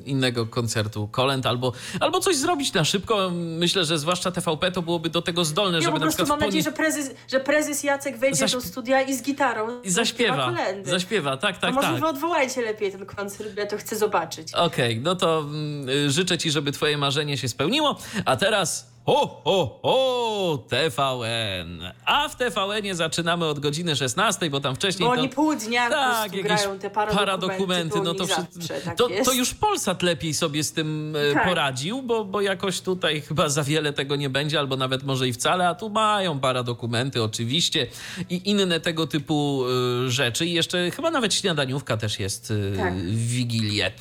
innego koncertu, kolęd, albo, albo coś zrobić na szybko. Myślę, że zwłaszcza TVP to byłoby do tego zdolne, Ja żeby po na prostu przykład mam nadzieję, że prezes, że prezes Jacek wejdzie Zaśp- do studia i z gitarą I zaśpiewa. kolendy. Zaśpiewa, tak, A tak, może tak. wy odwołajcie lepiej ten koncert, ja to chcę zobaczyć. Okej, no to mm, y, życzę ci, żeby twoje marzenie się spełniło. A teraz Ho, ho, ho, TVN. A w TVN-ie zaczynamy od godziny 16, bo tam wcześniej Bo to... oni pół dnia tak, po grają te paradokumenty, paradokumenty, to no to, zawsze, tak to, to już Polsat lepiej sobie z tym e, Tak. poradził, bo, bo jakoś tutaj chyba za wiele tego nie będzie, albo nawet może i wcale, a tu mają paradokumenty oczywiście i inne tego typu e, rzeczy. I jeszcze chyba nawet śniadaniówka też jest e, Tak. w Wigilię.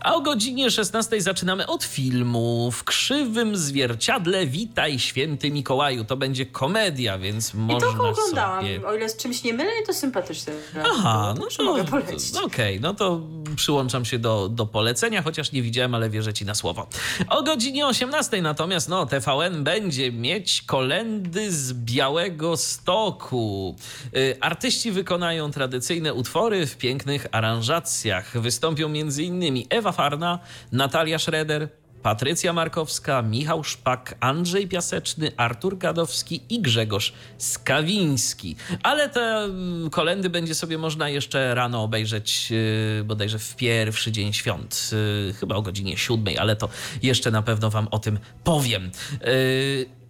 A o godzinie 16 zaczynamy od filmu W krzywym zwierciadle Witaj Święty Mikołaju. To będzie komedia, więc I można to oglądałam. sobie... O ile z czymś nie mylę, to sympatyczne. Aha, no to, mogę polecić. Okej, no to przyłączam się do, do polecenia, chociaż nie widziałem, ale wierzę ci na słowo. O godzinie 18 natomiast, no, TVN będzie mieć kolendy z Białego Stoku. Y, artyści wykonają tradycyjne utwory w pięknych aranżacjach. Wystąpią m.in. Ewa Farna, Natalia Schroeder, Patrycja Markowska, Michał Szpak, Andrzej Piaseczny, Artur Gadowski i Grzegorz Skawiński. Ale te mm, kolendy będzie sobie można jeszcze rano obejrzeć yy, bodajże w pierwszy dzień świąt, yy, chyba o godzinie siódmej, ale to jeszcze na pewno wam o tym powiem.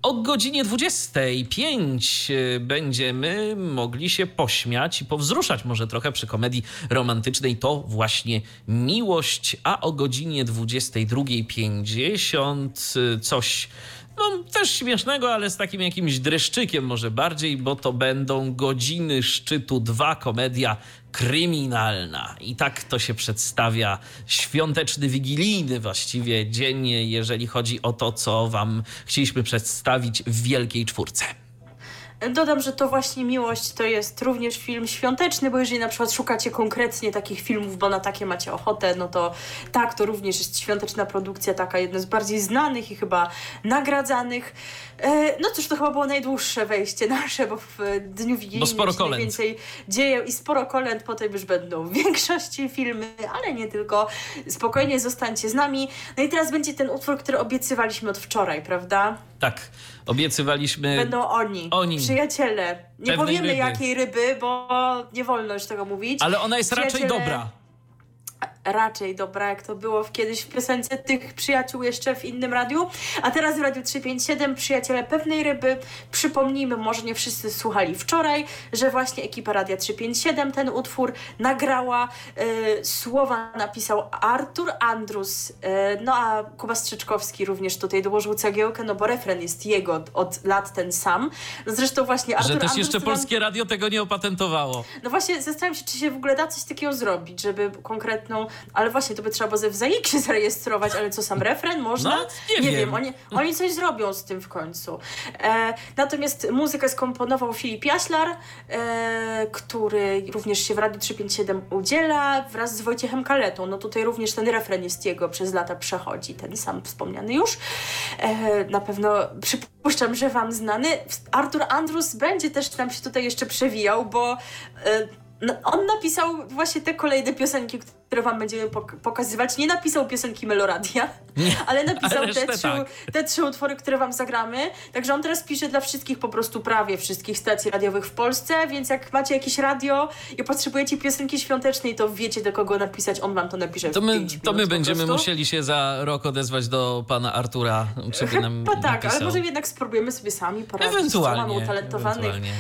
O godzinie 25 y, będziemy mogli się pośmiać i powzruszać może trochę przy komedii romantycznej. To właśnie miłość, a o godzinie 22.50 y, coś. No, też śmiesznego, ale z takim jakimś dreszczykiem może bardziej, bo to będą godziny szczytu 2, komedia kryminalna. I tak to się przedstawia świąteczny, wigilijny właściwie dzień, jeżeli chodzi o to, co wam chcieliśmy przedstawić w Wielkiej Czwórce. Dodam, że to właśnie Miłość to jest również film świąteczny, bo jeżeli na przykład szukacie konkretnie takich filmów, bo na takie macie ochotę, no to tak, to również jest świąteczna produkcja, taka jedna z bardziej znanych i chyba nagradzanych. E, no cóż, to chyba było najdłuższe wejście nasze, bo w Dniu Wigilijnym Bo sporo kolęd. najwięcej dzieje i sporo kolęd, potem już będą w większości filmy, ale nie tylko. Spokojnie zostańcie z nami. No i teraz będzie ten utwór, który obiecywaliśmy od wczoraj, prawda? Tak, obiecywaliśmy. Będą oni. Oni. Przyjaciele. Nie Pewnej powiemy ryby. jakiej ryby, bo nie wolno już tego mówić. Ale ona jest raczej dobra. Raczej dobra, jak to było w kiedyś w piosence tych przyjaciół jeszcze w innym radiu. A teraz w Radiu 357 Przyjaciele Pewnej Ryby. Przypomnijmy, może nie wszyscy słuchali wczoraj, że właśnie ekipa Radia 357 ten utwór nagrała. E, słowa napisał Artur Andrus, e, no a Kuba Strzyczkowski również tutaj dołożył cegiełkę, no bo refren jest jego od, lat ten sam. No zresztą właśnie Artur Że też Andrus jeszcze nam- polskie radio tego nie opatentowało. no właśnie zastanawiam się, czy się w ogóle da coś takiego zrobić, żeby konkretną, ale właśnie to by trzeba było ze- w Zaiksie zarejestrować, ale co sam refren można? No, nie wiem. wiem. Oni, oni coś zrobią z tym w końcu. E, natomiast muzykę skomponował Filip Jaślar, e, który również się w Radiu 357 udziela wraz z Wojciechem Kaletą. No tutaj również ten refren jest jego, przez lata przechodzi, ten sam wspomniany już. E, na pewno przypuszczam, że wam znany. Artur Andrus będzie też nam się tutaj jeszcze przewijał, bo e, no, on napisał właśnie te kolejne piosenki, które wam będziemy pok- pokazywać. Nie napisał piosenki Meloradia, ale napisał te, trzy, tak. te trzy utwory, które wam zagramy. Także on teraz pisze dla wszystkich, po prostu prawie wszystkich stacji radiowych w Polsce, więc jak macie jakieś radio i potrzebujecie piosenki świątecznej, to wiecie do kogo napisać, on wam to napisze To my, to my będziemy musieli się za rok odezwać do pana Artura, żeby nam Chyba tak, napisał. ale może jednak spróbujemy sobie sami poradzić. Ewentualnie, Mamy utalentowanych ewentualnie.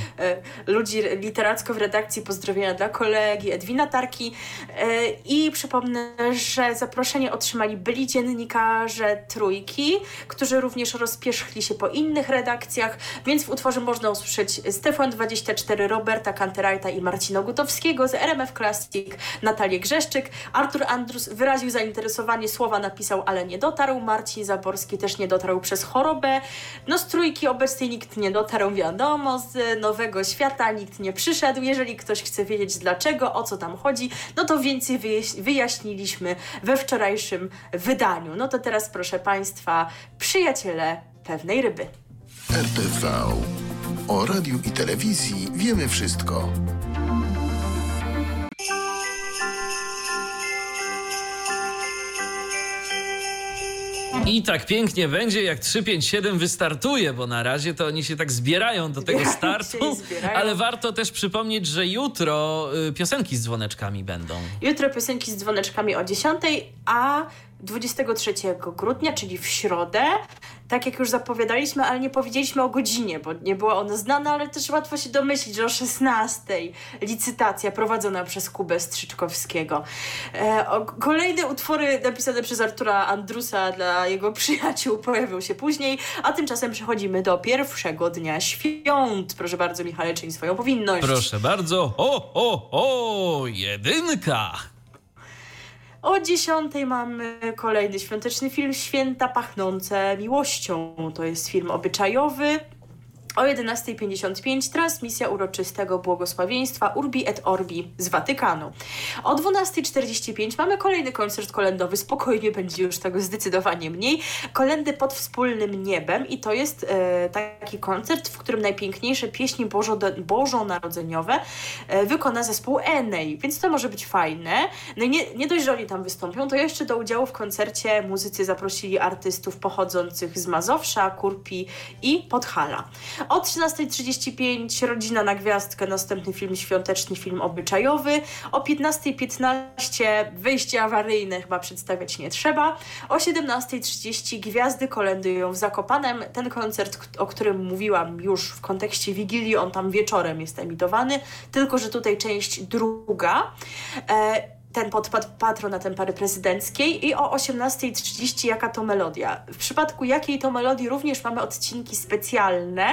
e, ludzi literacko w redakcji. Pozdrowienia dla kolegi Edwina Tarki. E, Przypomnę, że zaproszenie otrzymali byli dziennikarze Trójki, którzy również rozpierzchli się po innych redakcjach, więc w utworze można usłyszeć Stefan 24, Roberta Kanterajta i Marcina Gutowskiego z RMF Classic, Natalię Grzeszczyk. Artur Andrus wyraził zainteresowanie, słowa napisał, ale nie dotarł. Marcin Zaborski też nie dotarł przez chorobę. No z Trójki obecnej nikt nie dotarł, wiadomo, z Nowego Świata nikt nie przyszedł. Jeżeli ktoś chce wiedzieć dlaczego, o co tam chodzi, no to więcej wyjaś- wyjaśniliśmy we wczorajszym wydaniu. No to teraz proszę Państwa, przyjaciele pewnej ryby. RTV. O radiu i telewizji wiemy wszystko. I tak pięknie będzie, jak 357 wystartuje, bo na razie to oni się tak zbierają do tego Zbierają startu. Ale warto też przypomnieć, że jutro y, piosenki z dzwoneczkami będą. Jutro piosenki z dzwoneczkami o 10, a 23 grudnia, czyli w środę. Tak jak już zapowiadaliśmy, ale nie powiedzieliśmy o godzinie, bo nie była ona znana, ale też łatwo się domyślić, że o 16 licytacja prowadzona przez Kubę Strzyczkowskiego. E, o, kolejne utwory napisane przez Artura Andrusa dla jego przyjaciół pojawią się później, a tymczasem przechodzimy do pierwszego dnia świąt. Proszę bardzo, Michale, czyń swoją powinność. Proszę bardzo. O, o, o, jedynka. O 10 mamy kolejny świąteczny film Święta pachnące miłością. To jest film obyczajowy. O 11.55 transmisja uroczystego błogosławieństwa Urbi et Orbi z Watykanu. O 12.45 mamy kolejny koncert kolendowy, spokojnie będzie już tego zdecydowanie mniej. Kolendy pod wspólnym niebem i to jest e, taki koncert, w którym najpiękniejsze pieśni bożo, bożonarodzeniowe e, wykona zespół Enej, więc to może być fajne. No i nie, nie dość, że oni tam wystąpią, to jeszcze do udziału w koncercie muzycy zaprosili artystów pochodzących z Mazowsza, Kurpi i Podhala. O 13.35 Rodzina na Gwiazdkę, następny film świąteczny, film obyczajowy. O 15.15 Wyjście awaryjne, chyba przedstawiać nie trzeba. O 17.30 Gwiazdy kolendują w Zakopanem. Ten koncert, o którym mówiłam już w kontekście Wigilii, on tam wieczorem jest emitowany, tylko że tutaj część druga. E ten podpadł patronatem pary prezydenckiej i o 18.30 jaka to melodia. W przypadku jakiej to melodii również mamy odcinki specjalne,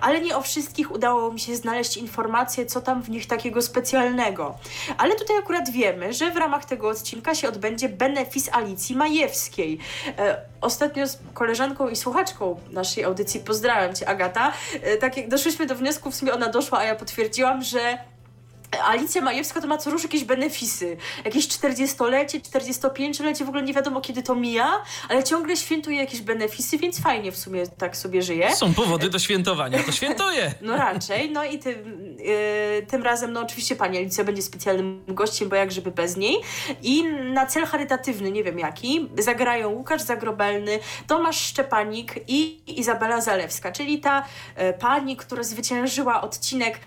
ale nie o wszystkich udało mi się znaleźć informacje, co tam w nich takiego specjalnego. Ale tutaj akurat wiemy, że w ramach tego odcinka się odbędzie benefis Alicji Majewskiej. E, ostatnio z koleżanką i słuchaczką naszej audycji, pozdrawiam Cię Agata, e, tak jak doszłyśmy do wniosku, w sumie ona doszła, a ja potwierdziłam, że Alicja Majewska to ma co rusz jakieś benefisy. Jakieś 40-lecie, 45-lecie, w ogóle nie wiadomo kiedy to mija, ale ciągle świętuje jakieś benefisy, więc fajnie w sumie tak sobie żyje. Są powody do świętowania, to świętuje. No raczej, no i tym, yy, tym razem, no oczywiście pani Alicja będzie specjalnym gościem, bo jak żeby bez niej. I na cel charytatywny, nie wiem jaki, zagrają Łukasz Zagrobelny, Tomasz Szczepanik i Izabela Zalewska, czyli ta yy, pani, która zwyciężyła odcinek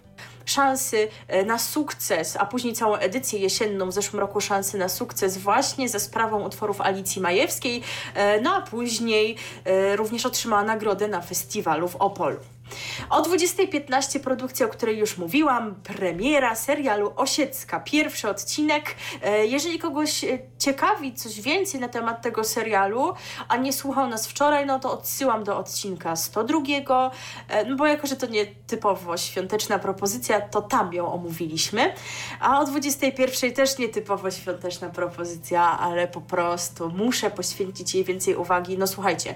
szansy e, na sukces, a później całą edycję jesienną w zeszłym roku szansy na sukces właśnie ze sprawą utworów Alicji Majewskiej, e, no a później e, również otrzymała nagrodę na festiwalu w Opolu. O 20.15 produkcja, o której już mówiłam, premiera serialu Osiecka, pierwszy odcinek. E, jeżeli kogoś e, ciekawi coś więcej na temat tego serialu, a nie słuchał nas wczoraj, no to odsyłam do odcinka 102, e, no bo jako, że to nie typowo świąteczna propozycja, to tam ją omówiliśmy. A o 21.00 też nietypowo świąteczna propozycja, ale po prostu muszę poświęcić jej więcej uwagi. No słuchajcie,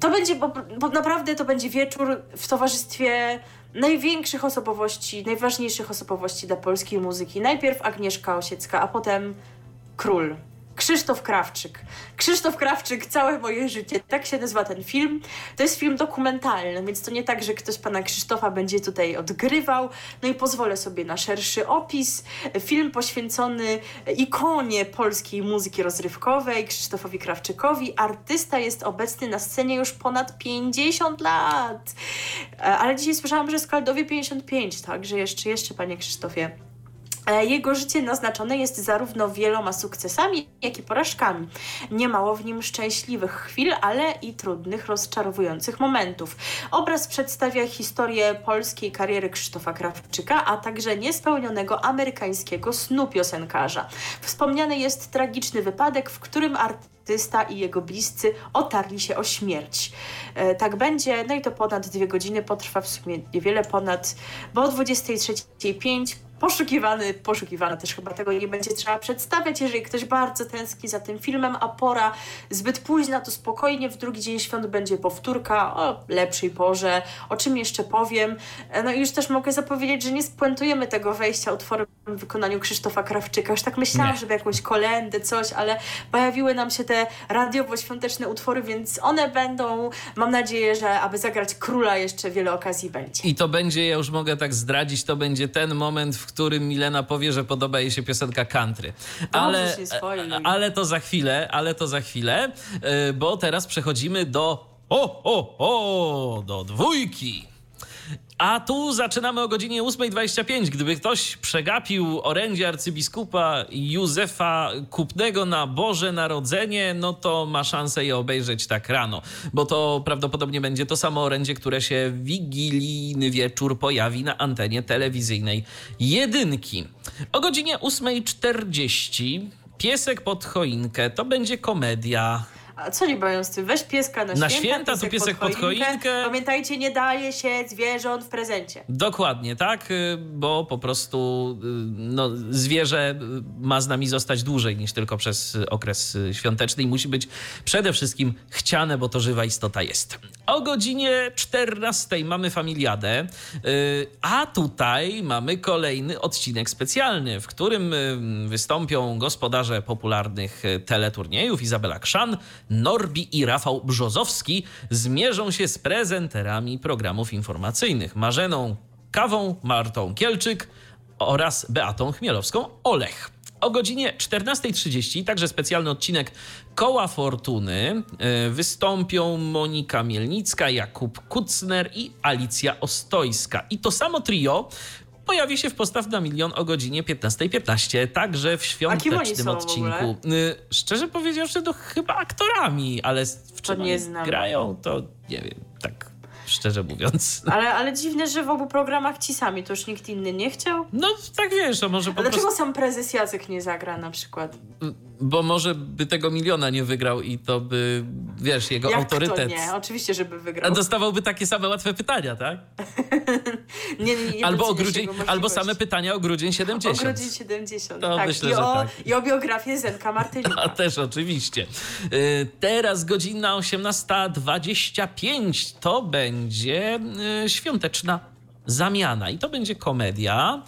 to będzie, bo, bo naprawdę to będzie wieczór w towarzystwie największych osobowości, najważniejszych osobowości dla polskiej muzyki. Najpierw Agnieszka Osiecka, a potem Król. Krzysztof Krawczyk. Krzysztof Krawczyk, całe moje życie. Tak się nazywa ten film. To jest film dokumentalny, więc to nie tak, że ktoś pana Krzysztofa będzie tutaj odgrywał. No i pozwolę sobie na szerszy opis. Film poświęcony ikonie polskiej muzyki rozrywkowej, Krzysztofowi Krawczykowi. Artysta jest obecny na scenie już ponad 50 lat. Ale dzisiaj słyszałam, że Skaldowie 55, także jeszcze, jeszcze panie Krzysztofie. E, jego życie naznaczone jest zarówno wieloma sukcesami, jak i porażkami. Niemało w nim szczęśliwych chwil, ale i trudnych, rozczarowujących momentów. Obraz przedstawia historię polskiej kariery Krzysztofa Krawczyka, a także niespełnionego amerykańskiego snu piosenkarza. Wspomniany jest tragiczny wypadek, w którym artysta i jego bliscy otarli się o śmierć. E, tak będzie, no i to ponad dwie godziny potrwa, w sumie niewiele ponad, bo o 23.05 poszukiwany, poszukiwana też chyba tego nie będzie trzeba przedstawiać. Jeżeli ktoś bardzo tęskni za tym filmem, a pora zbyt późna, to spokojnie w drugi dzień świąt będzie powtórka o lepszej porze, o czym jeszcze powiem. E, no i już też mogę zapowiedzieć, że nie spuentujemy tego wejścia utworem w wykonaniu Krzysztofa Krawczyka. Już tak myślałam, nie. żeby jakąś kolendę, coś, ale pojawiły nam się te radiowo-świąteczne utwory, więc one będą, mam nadzieję, że aby zagrać króla jeszcze wiele okazji będzie. I to będzie, ja już mogę tak zdradzić, to będzie ten moment, w którym Milena powie, że podoba jej się piosenka country. Ale, ale to za chwilę, ale to za chwilę, e, bo teraz przechodzimy do o, o, o, do dwójki. A tu zaczynamy o godzinie 8.25. Gdyby ktoś przegapił orędzie arcybiskupa Józefa Kupnego na Boże Narodzenie, no to ma szansę je obejrzeć tak rano, bo to prawdopodobnie będzie to samo orędzie, które się wigilijny wieczór pojawi na antenie telewizyjnej jedynki. O godzinie 8.40 Piesek pod choinkę to będzie komedia. A co nie mają z tym? Weź pieska na, Na święta, święta to piesek pod choinkę. Pamiętajcie, nie daje się zwierząt w prezencie. Dokładnie, tak, y, bo po prostu y, no, zwierzę y, ma z nami zostać dłużej niż tylko przez okres świąteczny i musi być przede wszystkim chciane, bo to żywa istota jest. O godzinie 14 mamy familiadę, a tutaj mamy kolejny odcinek specjalny, w którym wystąpią gospodarze popularnych teleturniejów Izabela Krzan, Norbi i Rafał Brzozowski zmierzą się z prezenterami programów informacyjnych Marzeną Kawą, Martą Kielczyk oraz Beatą Chmielowską-Olech. O godzinie 14.30, także specjalny odcinek Koła Fortuny, e, wystąpią Monika Mielnicka, Jakub Kucner i Alicja Ostojska. I to samo trio pojawi się w Postaw na Milion o godzinie 15.15, także w świątecznym odcinku. Y, szczerze powiedziawszy, to chyba aktorami, ale w czym nie znam. grają, to nie wiem, tak szczerze mówiąc. Ale, ale dziwne, że w obu programach ci sami, to już nikt inny nie chciał? No tak wiesz, to może po A dlaczego sam prezes Jacek nie zagra na przykład? Bo może by tego miliona nie wygrał i to by, wiesz, jego Jak autorytet... To nie, oczywiście, żeby wygrał. A dostawałby takie same łatwe pytania, tak? nie, nie, nie albo, o grudzień, albo same pytania o grudzień 70. O grudzień 70, to tak. Myślę, I, o, tak. I o biografię Zenka Martynika. A też oczywiście. Y, teraz godzina 18.25 to będzie y, świąteczna zamiana i to będzie komedia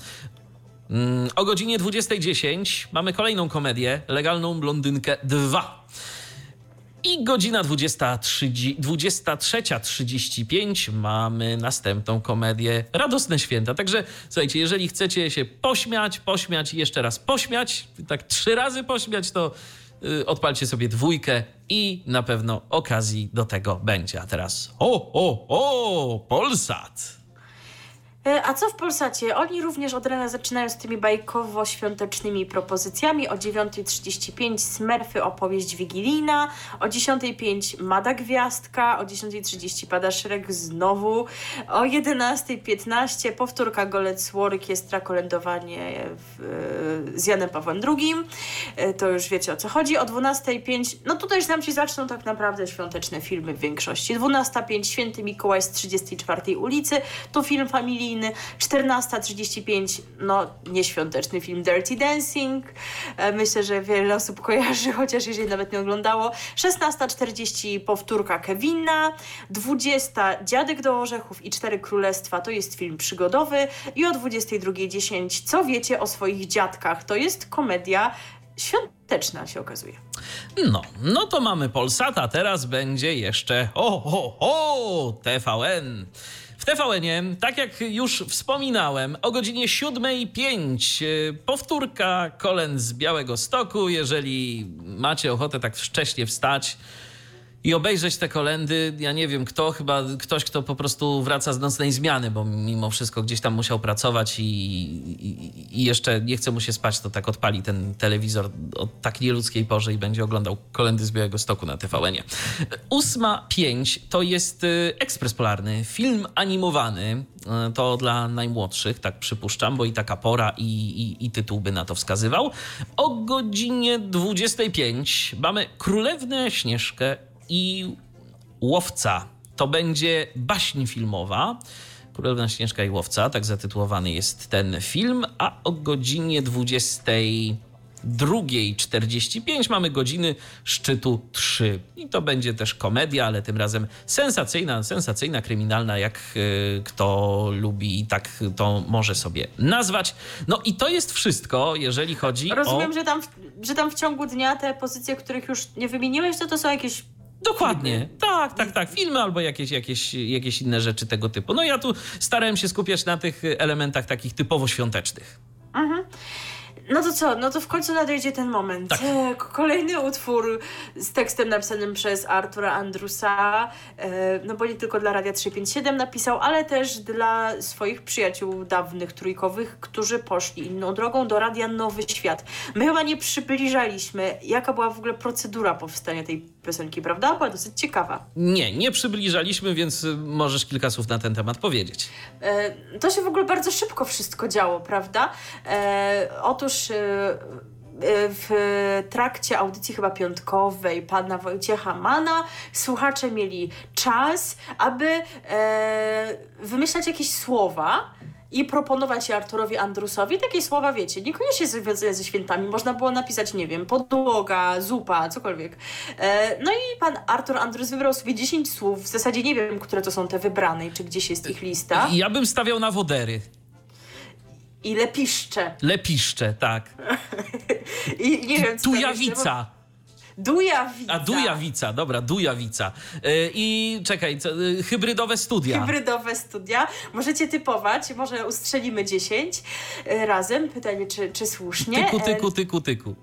Mm, o godzinie 20.10 mamy kolejną komedię, Legalną Blondynkę 2. I godzina 23.35 mamy następną komedię Radosne Święta. Także słuchajcie, jeżeli chcecie się pośmiać, pośmiać i jeszcze raz pośmiać, tak trzy razy pośmiać, to yy, odpalcie sobie dwójkę i na pewno okazji do tego będzie. A teraz o, o, o, Polsat! E, a co w Polsacie? Oni również od rana zaczynają z tymi bajkowo-świątecznymi propozycjami. O 9.35 Smurfy opowieść wigilijna, o 10.05 Mada Gwiazdka, o 10.30 pada Szrek znowu, o 11.15 powtórka Golec Orkiestra kolędowanie w, e, z Janem Pawłem II. E, to już wiecie o co chodzi. O 12.05, no tutaj już nam się zaczną tak naprawdę świąteczne filmy w większości. 12.05 Święty Mikołaj z 34 ulicy, to film familijny 14.35, no nieświąteczny film Dirty Dancing. E, myślę, że wiele osób kojarzy, chociaż jeżeli nawet nie oglądało. 16.40 powtórka Kevina. 20 Dziadek do Orzechów i Cztery Królestwa to jest film przygodowy. I o 22.10 Co wiecie o swoich dziadkach? To jest komedia świąteczna się okazuje. No, no to mamy Polsata, teraz będzie jeszcze o, o, o, TVN. Tvn tak jak już wspominałem, o godzinie 7.05 e, powtórka Kolen z Białego Stoku. Jeżeli macie ochotę tak wcześnie wstać, i obejrzeć te kolendy. Ja nie wiem kto, chyba ktoś, kto po prostu wraca z nocnej zmiany, bo mimo wszystko gdzieś tam musiał pracować i, i, i jeszcze nie chce mu się spać, to tak odpali ten telewizor o tak nieludzkiej porze i będzie oglądał kolendy z Białego Stoku na TVN-ie. Ósma pięć to jest y, Ekspres Polarny, film animowany. Y, to dla najmłodszych, tak przypuszczam, bo i taka pora i, i, i tytuł by na to wskazywał. O godzinie 25 mamy Królewnę Śnieżkę i Łowca. To będzie baśń filmowa. Królewna Śnieżka i Łowca, tak zatytułowany jest ten film, a o godzinie 22.45 mamy godziny szczytu 3. I to będzie też komedia, ale tym razem sensacyjna, sensacyjna, kryminalna, jak y, kto lubi i tak to może sobie nazwać. No i to jest wszystko, jeżeli chodzi Rozumiem, o... Rozumiem, że tam, że tam w ciągu dnia te pozycje, których już nie wymieniłeś, to to są jakieś Dokładnie, tak, tak, tak. Filmy albo jakieś, jakieś, jakieś inne rzeczy tego typu. No ja tu starałem się skupiać na tych elementach takich typowo świątecznych. Mhm. No to co? No to w końcu nadejdzie ten moment. Tak. E, Kolejny utwór z tekstem napisanym przez Artura Andrusa. E, No bo nie tylko dla Radia 357 napisał, ale też dla swoich przyjaciół dawnych trójkowych, którzy poszli inną drogą do Radia Nowy Świat. My chyba nie przybliżaliśmy, jaka była w ogóle procedura powstania tej piosenki, prawda? Była dosyć ciekawa. Nie, nie przybliżaliśmy, więc y, możesz kilka słów na ten temat powiedzieć. E, To się w ogóle bardzo szybko wszystko działo, prawda? Otóż e, e, w trakcie audycji chyba piątkowej pana Wojciecha Mana słuchacze mieli czas, aby e, wymyślać jakieś słowa i proponować je Arturowi Andrusowi. Takie słowa, wiecie, niekoniecznie związane ze świętami. Można było napisać, nie wiem, podłoga, zupa, cokolwiek. E, no i pan Artur Andrus wybrał sobie 10 słów. W zasadzie nie wiem, które to są te wybrane i czy gdzieś jest ich lista. Ja bym stawiał na wodery. I lepiszcze. Lepiszcze, tak. I nie wiem, co Tujawica. Dujawica. A dujawica, dobra, dujawica. Y, I czekaj, co, y, hybrydowe studia. Hybrydowe studia. Możecie typować, może ustrzelimy 10 e, razem. Pytanie, czy, czy słusznie. Tyku, E, tyku, tyku, tyku.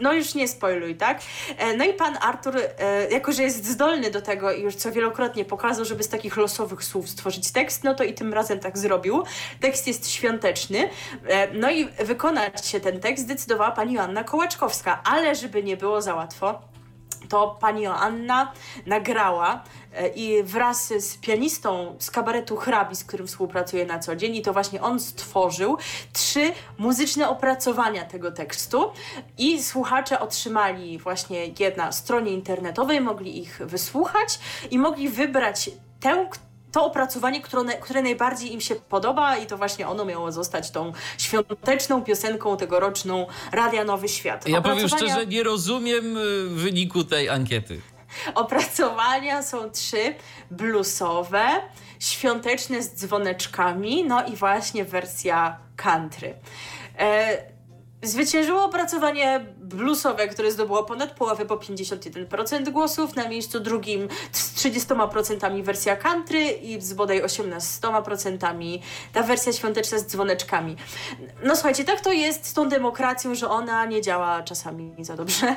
No już nie spoiluj, tak? E, No i pan Artur, e, jako że jest zdolny do tego i już co wielokrotnie pokazał, żeby z takich losowych słów stworzyć tekst, no to i tym razem tak zrobił. Tekst jest świąteczny. E, No i wykonać się ten tekst zdecydowała pani Joanna Kołaczkowska, ale żeby nie było za łatwo, to pani Joanna nagrała e, i wraz z pianistą z kabaretu Hrabi, z którym współpracuje na co dzień, i to właśnie on stworzył trzy muzyczne opracowania tego tekstu. I słuchacze otrzymali właśnie je na stronie internetowej, mogli ich wysłuchać i mogli wybrać tę, to opracowanie, które, które najbardziej im się podoba i to właśnie ono miało zostać tą świąteczną piosenką tegoroczną Radia Nowy Świat. Ja powiem szczerze, nie rozumiem y, wyniku tej ankiety. Opracowania są trzy: bluesowe, świąteczne z dzwoneczkami, no i właśnie wersja country. E, Zwyciężyło opracowanie bluesowe, które zdobyło ponad połowę, po 51% głosów. Na miejscu drugim z 30% wersja country i z bodaj 18% ta wersja świąteczna z dzwoneczkami. No słuchajcie, tak to jest z tą demokracją, że ona nie działa czasami za dobrze.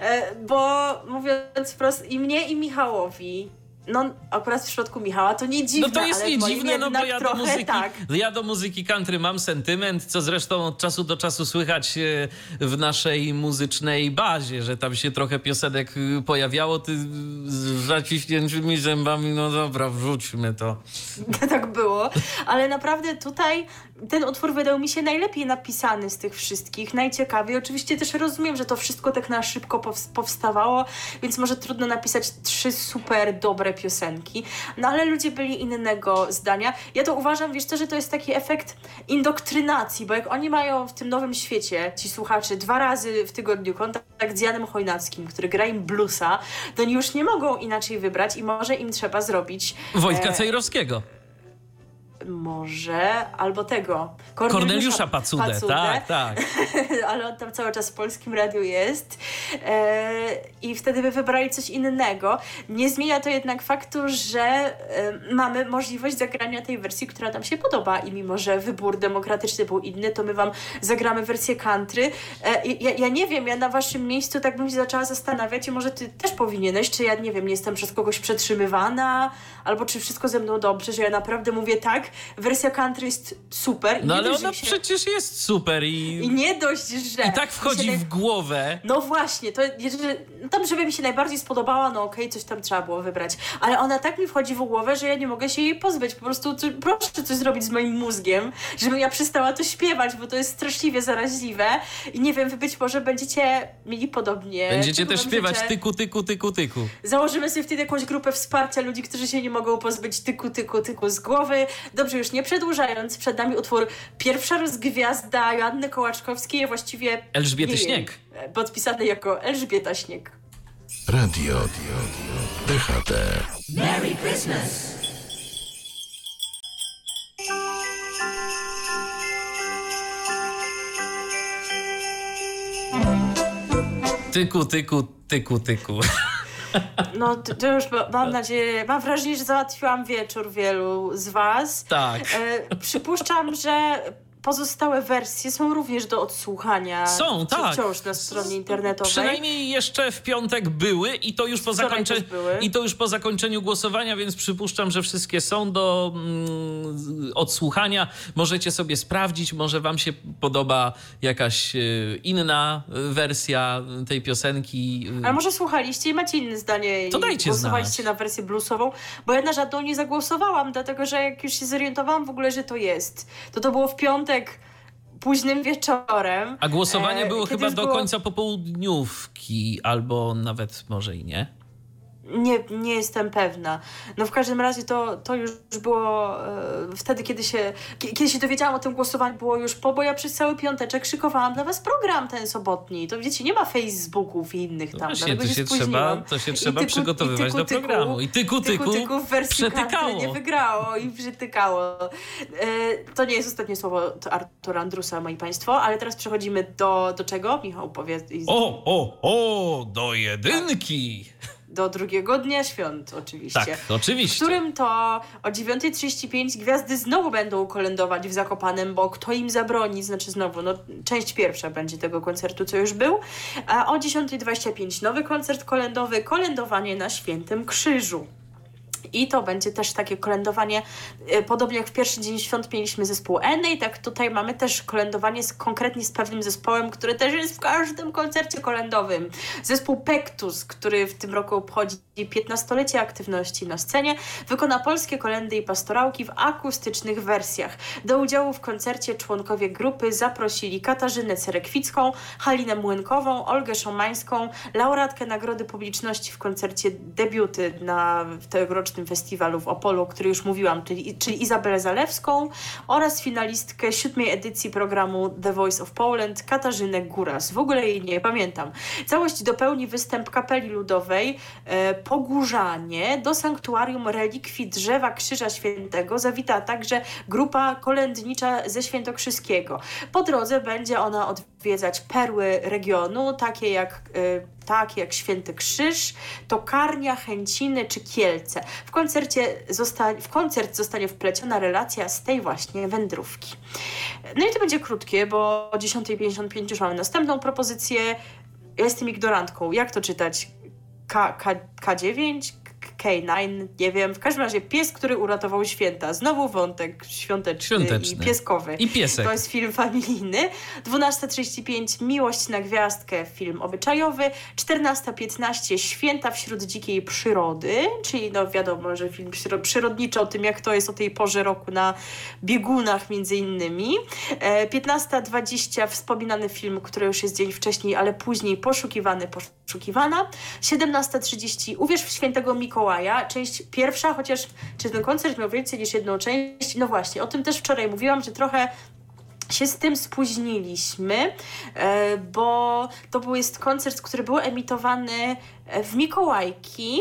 E, Bo mówiąc wprost, i mnie, i Michałowi, no akurat w przypadku Michała to nie dziwne, No to jest nie dziwne, no bo ja do, muzyki, tak. ja do muzyki country mam sentyment, co zresztą od czasu do czasu słychać e, w naszej muzycznej bazie, że tam się trochę piosenek y, pojawiało, ty z zaciśniętymi zębami, no dobra, wrzućmy to. tak było, ale naprawdę tutaj ten utwór wydał mi się najlepiej napisany z tych wszystkich, najciekawiej. Oczywiście też rozumiem, że to wszystko tak na szybko pows- powstawało, więc może trudno napisać trzy super dobre piosenki, no ale ludzie byli innego zdania. Ja to uważam, wiesz co, że to jest taki efekt indoktrynacji, bo jak oni mają w tym nowym świecie, ci słuchacze, dwa razy w tygodniu kontakt z Janem Chojnackim, który gra im bluesa, to oni już nie mogą inaczej wybrać i może im trzeba zrobić Wojtka e, Cejrowskiego. Może, albo tego. Korneliusza Pacudę, tak, tak. ale on tam cały czas w polskim radiu jest. E, I wtedy by wybrali coś innego. Nie zmienia to jednak faktu, że e, mamy możliwość zagrania tej wersji, która nam się podoba. I mimo, że wybór demokratyczny był inny, to my wam zagramy wersję country. E, ja, ja nie wiem, ja na waszym miejscu tak bym się zaczęła zastanawiać, i może ty też powinieneś, czy ja nie wiem, nie jestem przez kogoś przetrzymywana, albo czy wszystko ze mną dobrze, że ja naprawdę mówię tak, wersja country jest super. i No ale dość, ona się- przecież jest super i i, nie dość, że. i tak wchodzi naj- w głowę. No właśnie, to jeżeli, no tam, żeby mi się najbardziej spodobała, no okej, coś tam trzeba było wybrać. Ale ona tak mi wchodzi w głowę, że ja nie mogę się jej pozbyć. Po prostu co, proszę coś zrobić z moim mózgiem, żebym ja przestała to śpiewać, bo to jest straszliwie zaraźliwe. I nie wiem, wy być może będziecie mieli podobnie. Będziecie też śpiewać życzę. tyku, tyku, tyku, tyku. Założymy sobie wtedy jakąś grupę wsparcia ludzi, którzy się nie mogą pozbyć tyku, tyku, tyku z głowy. Dobrze, już nie przedłużając, przed nami utwór Pierwsza rozgwiazda Joanny Kołaczkowskiej, a właściwie Elżbiety Śnieg. e, Podpisany jako Elżbieta Śnieg. Radio DHT. Tyku, tyku, tyku, tyku. No to, to już ma- mam nadzieję, mam wrażenie, że załatwiłam wieczór wielu z was. Tak. E, przypuszczam, że pozostałe wersje są również do odsłuchania. Są, tak. Wciąż na stronie internetowej. Przynajmniej jeszcze w piątek były i to już po, były. i to już po zakończeniu głosowania, więc przypuszczam, że wszystkie są do mm, odsłuchania. Możecie sobie sprawdzić, może wam się podoba jakaś y, inna wersja tej piosenki. Ale może słuchaliście i macie inne zdanie To i dajcie głosowaliście znać. na wersję bluesową, bo ja na żadną nie zagłosowałam, dlatego że jak już się zorientowałam w ogóle, że to jest, to to było w piątek późnym wieczorem. A głosowanie e, było chyba do było- końca popołudniówki, albo nawet może i nie. Nie, nie jestem pewna. No w każdym razie to, to już było e, wtedy, kiedy się, kie- kiedy się dowiedziałam o tym głosowaniu, było już po, bo ja przez cały piąteczek szykowałam dla was program ten sobotni. To wiecie, nie ma Facebooków i innych No tam. właśnie, dlatego to się, trzeba, to się trzeba tyku- przygotowywać tyku, do tyku, programu. I tyku, tyku, tyku, tyku w wersji przetykało. nie wygrało i przytykało. E, to nie jest ostatnie słowo Artura Andrusa, moi państwo, ale teraz przechodzimy do, do czego? Michał powie. i- O, o, o, do jedynki. Do drugiego dnia świąt oczywiście. Tak, w oczywiście. którym to o 9.35 gwiazdy znowu będą kolędować w Zakopanem, bo kto im zabroni, znaczy znowu, no część pierwsza będzie tego koncertu, co już był, a o 10.25 nowy koncert kolędowy, kolędowanie na Świętym Krzyżu. I to będzie też takie kolędowanie, e, podobnie jak w pierwszy dzień świąt mieliśmy zespół Enej, tak tutaj mamy też kolędowanie z, konkretnie z pewnym zespołem, który też jest w każdym koncercie kolędowym. Zespół Pektus, który w tym roku obchodzi 15-lecie aktywności na scenie, wykona polskie kolendy i pastorałki w akustycznych wersjach. Do udziału w koncercie członkowie grupy zaprosili Katarzynę Cerekwicką, Halinę Młynkową, Olgę Szomańską, laureatkę Nagrody Publiczności w koncercie debiuty na w tegorocznym festiwalu w Opolu, o którym już mówiłam, czyli, czyli Izabelę Zalewską oraz finalistkę siódmej edycji programu The Voice of Poland, Katarzynę Góras. W ogóle jej nie pamiętam. Całość dopełni występ kapeli ludowej e, Pogórzanie do sanktuarium relikwii drzewa Krzyża Świętego zawita także grupa kolędnicza ze Świętokrzyskiego. Po drodze będzie ona odwiedzać perły regionu, takie jak e, takie jak Święty Krzyż, Tokarnia, Chęciny czy Kielce. W, koncercie zosta- w koncert zostanie wpleciona relacja z tej właśnie wędrówki. No i to będzie krótkie, bo o 10.55 już mamy następną propozycję. Ja jestem ignorantką. Jak to czytać? K, K, K9? K9, nie wiem. W każdym razie pies, który uratował święta. Znowu wątek świąteczny, Świąteczny. i pieskowy. I piesek. To jest film familijny. 12.35 Miłość na gwiazdkę, film obyczajowy. 14.15 Święta wśród dzikiej przyrody, czyli no wiadomo, że film przyro- przyrodniczy o tym, jak to jest o tej porze roku na biegunach między innymi. E, 15.20 wspominany film, który już jest dzień wcześniej, ale później poszukiwany, poszukiwana. 17.30 Uwierz w świętego Mikołaja, część pierwsza, chociaż czy ten koncert miał więcej niż jedną część? No właśnie, o tym też wczoraj mówiłam, że trochę się z tym spóźniliśmy, e, bo to był jest koncert, który był emitowany e, w Mikołajki,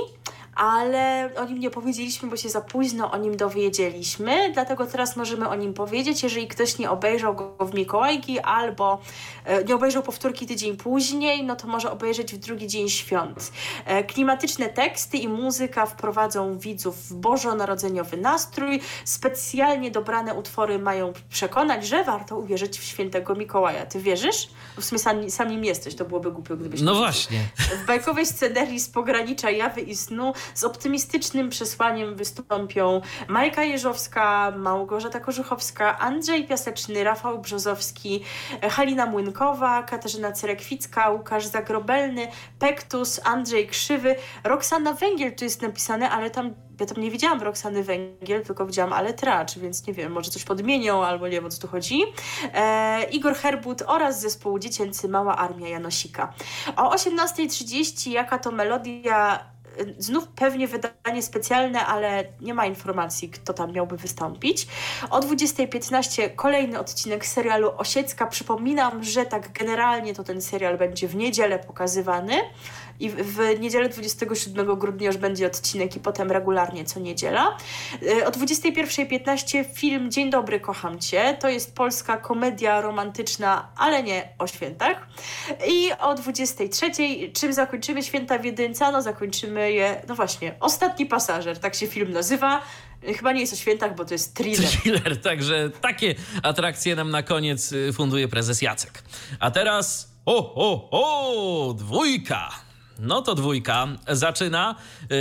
ale o nim nie powiedzieliśmy, bo się za późno o nim dowiedzieliśmy, dlatego teraz możemy o nim powiedzieć. Jeżeli ktoś nie obejrzał go w Mikołajki albo e, nie obejrzał powtórki tydzień później, no to może obejrzeć w drugi dzień świąt. E, Klimatyczne teksty i muzyka wprowadzą widzów w bożonarodzeniowy nastrój. Specjalnie dobrane utwory mają przekonać, że warto uwierzyć w świętego Mikołaja. Ty wierzysz? W sumie sam, sam nim jesteś, to byłoby głupio, gdybyś No nie właśnie. w bajkowej scenerii z pogranicza jawy i snu z optymistycznym przesłaniem wystąpią Majka Jeżowska, Małgorzata Korzuchowska, Andrzej Piaseczny, Rafał Brzozowski, Halina Młynkowa, Katarzyna Cerekwicka, Łukasz Zagrobelny, Pektus, Andrzej Krzywy, Roxana Węgiel tu jest napisane, ale tam ja tam nie widziałam Roxany Węgiel, tylko widziałam Ale Tracz, więc nie wiem, może coś podmienią, albo nie wiem o co tu chodzi. E, Igor Herbut oraz zespół dziecięcy Mała Armia Janosika. O 18.30 jaka to melodia Znów pewnie wydanie specjalne, ale nie ma informacji, kto tam miałby wystąpić. O 20.15 kolejny odcinek serialu Osiecka. Przypominam, że tak generalnie to ten serial będzie w niedzielę pokazywany. I w, niedzielę 27 grudnia już będzie odcinek i potem regularnie co niedziela. Y, o 21.15 film Dzień dobry, kocham cię. To jest polska komedia romantyczna, ale nie o świętach. I o 23.00 czym zakończymy święta w Jedynca? No zakończymy je, no właśnie, Ostatni pasażer, tak się film nazywa. Chyba nie jest o świętach, bo to jest thriller. Thriller, także takie atrakcje nam na koniec y, funduje prezes Jacek. A teraz, o, o, o, dwójka. No to dwójka zaczyna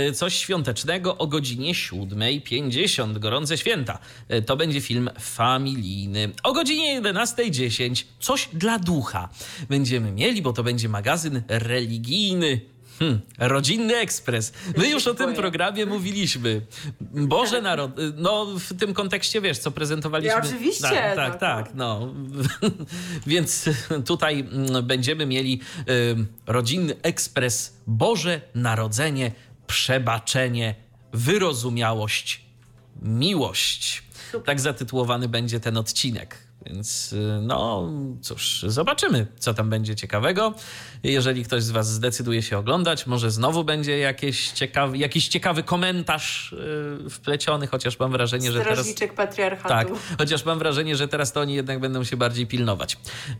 y, coś świątecznego o godzinie 7.50. Gorące święta. Y, To będzie film familijny. O godzinie 11.10 coś dla ducha będziemy mieli, bo to będzie magazyn religijny. Hmm, rodzinny ekspres. My już o tym programie mówiliśmy. Boże Narod... No w tym kontekście, wiesz, co prezentowaliśmy. Ja oczywiście, Tak, tak, no, tak. No. Więc tutaj mm, będziemy mieli rodzinny ekspres Boże Narodzenie, przebaczenie, wyrozumiałość, miłość. Tak zatytułowany będzie ten odcinek. Więc y, no cóż, zobaczymy, co tam będzie ciekawego. Jeżeli ktoś z Was zdecyduje się oglądać, może znowu będzie jakieś ciekawy, jakiś ciekawy komentarz y, wpleciony, chociaż mam wrażenie, że teraz. Patriarchatu. Tak, chociaż mam wrażenie, że teraz to oni jednak będą się bardziej pilnować.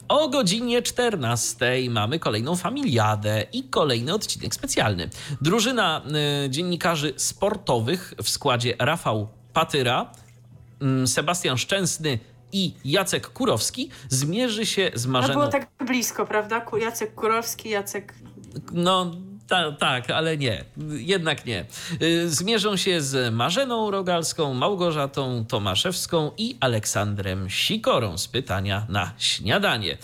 O godzinie 14 mamy kolejną familiadę i kolejny odcinek specjalny. Drużyna y, dziennikarzy sportowych w składzie Rafał Patyra, mm, Sebastian Szczęsny i Jacek Kurowski zmierzy się z No marzenną... było tak blisko, prawda? Jacek Kurowski, Jacek... No ta, tak, ale nie, jednak nie. Y, Zmierzą się z Marzeną Rogalską, Małgorzatą Tomaszewską i Aleksandrem Sikorą z pytania na śniadanie.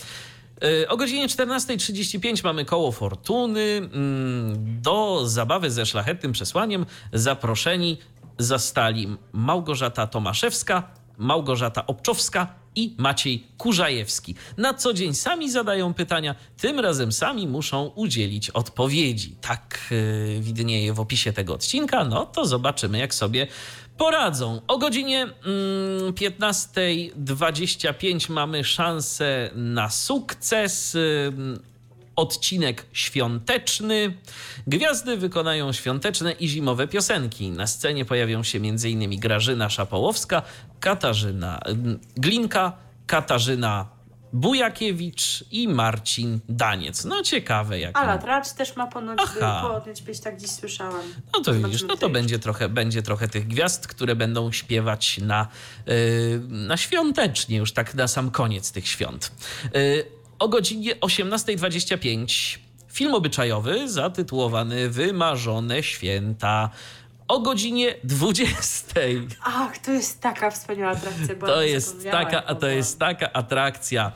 Y, O godzinie 14.35 mamy koło fortuny. Mm, Do zabawy ze szlachetnym przesłaniem zaproszeni zastali Małgorzata Tomaszewska, Małgorzata Obczowska i Maciej Kurzajewski. Na co dzień sami zadają pytania, tym razem sami muszą udzielić odpowiedzi. Tak yy, widnieje w opisie tego odcinka. No to zobaczymy, jak sobie poradzą. O godzinie mm, 15.25 mamy szansę na sukces. Ym, odcinek świąteczny. Gwiazdy wykonają świąteczne i zimowe piosenki. Na scenie pojawią się m.in. Grażyna Szapołowska, Katarzyna mm, Glinka, Katarzyna Bujakiewicz i Marcin Daniec. No ciekawe jak. Ala Tracz też ma ponoć, ponoć być, tak dziś słyszałam. No to widzisz, no to będzie trochę, będzie trochę tych gwiazd, które będą śpiewać na, yy, na świątecznie, już tak na sam koniec tych świąt. O godzinie 18.25 film obyczajowy zatytułowany Wymarzone Święta. O godzinie 20. Ach, to jest taka wspaniała atrakcja. To jest taka, a to jest taka atrakcja.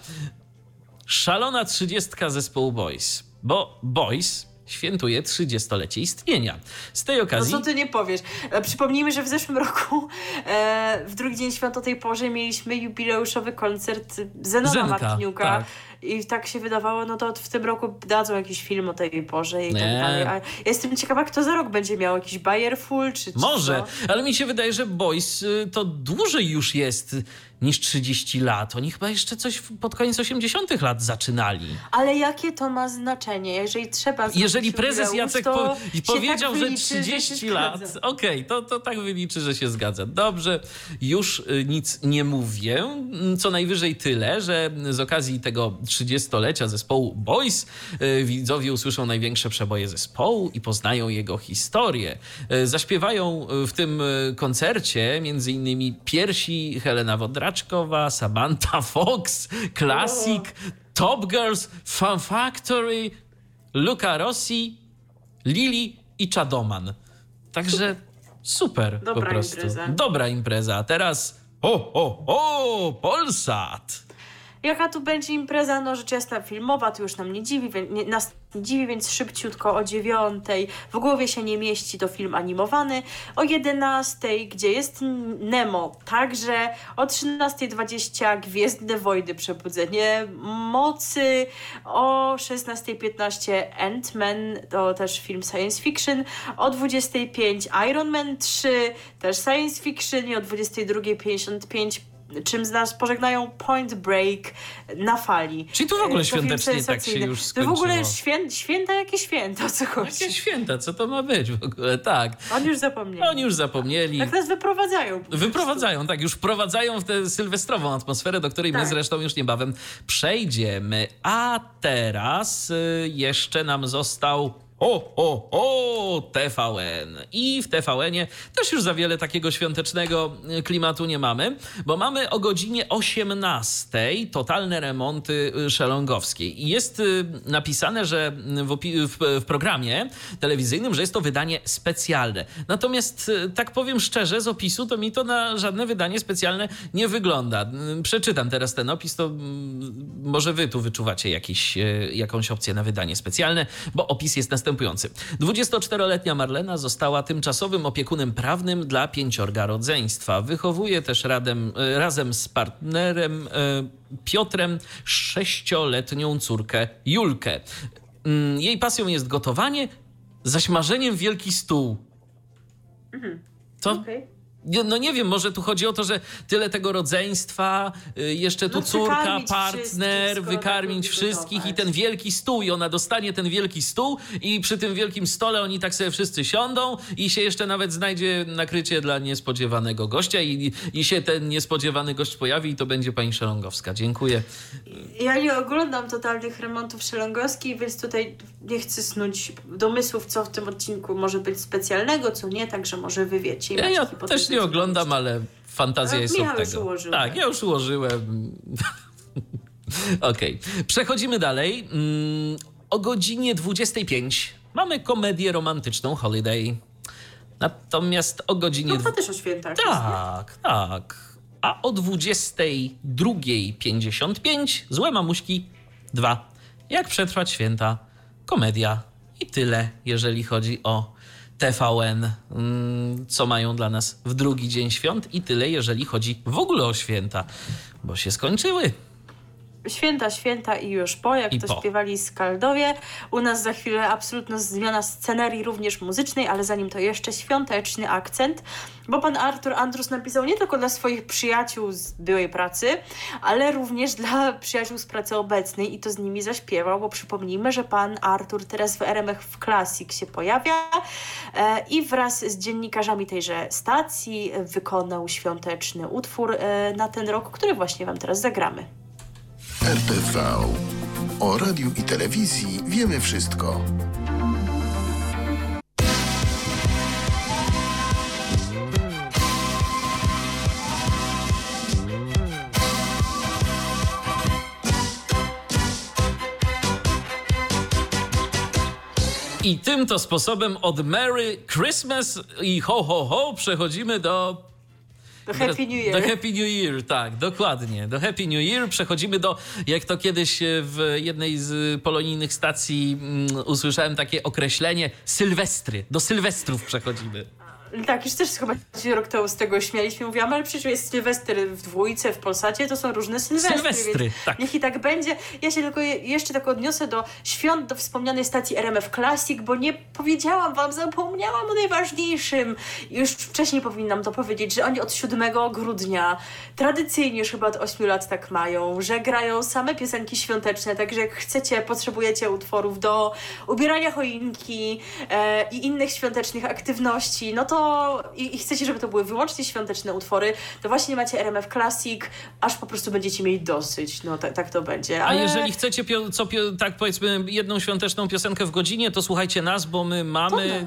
Szalona trzydziestka zespołu Boys. Bo Boys świętuje 30-lecie istnienia. Z tej No okazji... co ty nie powiesz? E, Przypomnijmy, że w zeszłym roku e, w drugi dzień świąt o tej porze mieliśmy jubileuszowy koncert Zenona Zenka, Martiniuka. tak. I tak się wydawało, no to w tym roku dadzą jakiś film o tej porze i Nie. tak dalej. A ja jestem ciekawa, kto za rok będzie miał jakiś Bayer Full, czy, czy Może, co? ale mi się wydaje, że Boys y, to dłużej już jest niż 30 lat. Oni chyba jeszcze coś pod koniec 80 lat zaczynali. Ale jakie to ma znaczenie? Jeżeli trzeba Jeżeli prezes Jacek po, się powiedział, tak że wyliczy, się 30 lat, zgadza. okej, to, to tak wyliczy, że się zgadza. Dobrze, już y, nic nie mówię. Mm, Co najwyżej tyle, że z okazji tego 30-lecia zespołu Boys y, widzowie usłyszą największe przeboje zespołu i poznają jego historię. Y, Zaśpiewają w tym koncercie między innymi piersi Helena Wodraczkowa, Samantha Fox, Classic, Top Girls, Fun Factory, Luca Rossi, Lili i Czadoman. Także super po Dobra prostu. impreza. Dobra impreza. A teraz o, o, o, Polsat. Jaka tu będzie impreza? No rzecz jasna filmowa, to już nam nie dziwi, nie, nas nie dziwi, więc szybciutko o dziewiątej. W głowie się nie mieści to film animowany. O jedenastej, gdzie jest Nemo. Także o 13.20 Gwiezdne Wojny Przebudzenie Mocy. O 16.15 Ant-Man, to też film science fiction. O 25 Iron Man 3, też science fiction. I o 22.55 czym z nas pożegnają Point Break na fali. Czyli tu w ogóle E, to świątecznie tak się już To w ogóle skończyło. świę, święta jakie święta, o co chodzi? Jakie święta, co to ma być w ogóle? Tak. Oni już zapomnieli. Oni już zapomnieli. Tak nas wyprowadzają. Wyprowadzają, tak, już wprowadzają w tę sylwestrową atmosferę, do której my Tak. zresztą już niebawem przejdziemy. A teraz y, jeszcze nam został. O, o, o, TVN. I w TVN-ie też już za wiele takiego świątecznego y, klimatu nie mamy, bo mamy o godzinie 18 totalne remonty y, szelongowskiej. I jest y, napisane, że w, w, w programie telewizyjnym, że jest to wydanie specjalne. Natomiast tak powiem szczerze, z opisu to mi to na żadne wydanie specjalne nie wygląda. Przeczytam teraz ten opis, to mm, może wy tu wyczuwacie jakiś, jakąś opcję na wydanie specjalne, bo opis jest następujący. 24-letnia Marlena została tymczasowym opiekunem prawnym dla pięciorga rodzeństwa. Wychowuje też radem, y, razem z partnerem y, Piotrem sześcioletnią córkę Julkę. Mm, Jej pasją jest gotowanie, zaś marzeniem wielki stół. Co? Okej. No nie wiem, może tu chodzi o to, że tyle tego rodzeństwa, y, jeszcze tu No, córka, partner, wykarmić tak wszystkich i ten wielki stół i ona dostanie ten wielki stół i przy tym wielkim stole oni tak sobie wszyscy siądą i się jeszcze nawet znajdzie nakrycie dla niespodziewanego gościa i, i się ten niespodziewany gość pojawi i to będzie pani Szelongowska. Dziękuję. Ja nie oglądam totalnych remontów szelongowskich, więc tutaj nie chcę snuć domysłów, co w tym odcinku może być specjalnego, co nie, także może wy wiecie. i Ja, ja też nie oglądam, ale fantazja Ale jest Michał od już tego. ułożył. Tak, ja już ułożyłem. Okej, przechodzimy dalej. Mm, o godzinie 25 mamy komedię romantyczną Holiday. Natomiast o godzinie... No to też o świętach. tak, tak. A o 22.55 Złe Mamuśki 2. Jak przetrwać święta? Komedia. I tyle, jeżeli chodzi o TVN, mm, co mają dla nas w drugi dzień świąt. I tyle, jeżeli chodzi w ogóle o święta, bo się skończyły. Święta, święta i już po, jak I to po. śpiewali Skaldowie. U nas za chwilę absolutna zmiana scenerii, również muzycznej, ale zanim to jeszcze świąteczny akcent, bo pan Artur Andrus napisał nie tylko dla swoich przyjaciół z byłej pracy, ale również dla przyjaciół z pracy obecnej i to z nimi zaśpiewał, bo przypomnijmy, że pan Artur teraz w RMF w Classic się pojawia e, i wraz z dziennikarzami tejże stacji wykonał świąteczny utwór e, na ten rok, który właśnie wam teraz zagramy. RTV. O radiu i telewizji wiemy wszystko. I tym to sposobem od Merry Christmas i ho ho ho przechodzimy do Do Happy New Year. Do Happy New Year, tak, dokładnie. Do Happy New Year przechodzimy do, jak to kiedyś e, w jednej z polonijnych stacji mm, usłyszałem takie określenie, sylwestry. Do sylwestrów przechodzimy. Tak, już też chyba się rok temu z tego śmialiśmy. Mówiłam, ale przecież jest Sylwester w dwójce, w Polsacie, to są różne Sylwestry. Sylwestry, tak. Niech i tak będzie. Ja się tylko je, jeszcze tak odniosę do świąt, do wspomnianej stacji RMF Classic, bo nie powiedziałam wam, zapomniałam o najważniejszym. Już wcześniej powinnam to powiedzieć, że oni od 7 grudnia, tradycyjnie już chyba od 8 lat tak mają, że grają same piosenki świąteczne, także jak chcecie, potrzebujecie utworów do ubierania choinki e, i innych świątecznych aktywności, no to i, i chcecie, żeby to były wyłącznie świąteczne utwory, to właśnie macie RMF Classic, aż po prostu będziecie mieli dosyć. No tak, tak to będzie. A Ale... jeżeli chcecie, pio, co, pio, tak powiedzmy, jedną świąteczną piosenkę w godzinie, to słuchajcie nas, bo my mamy.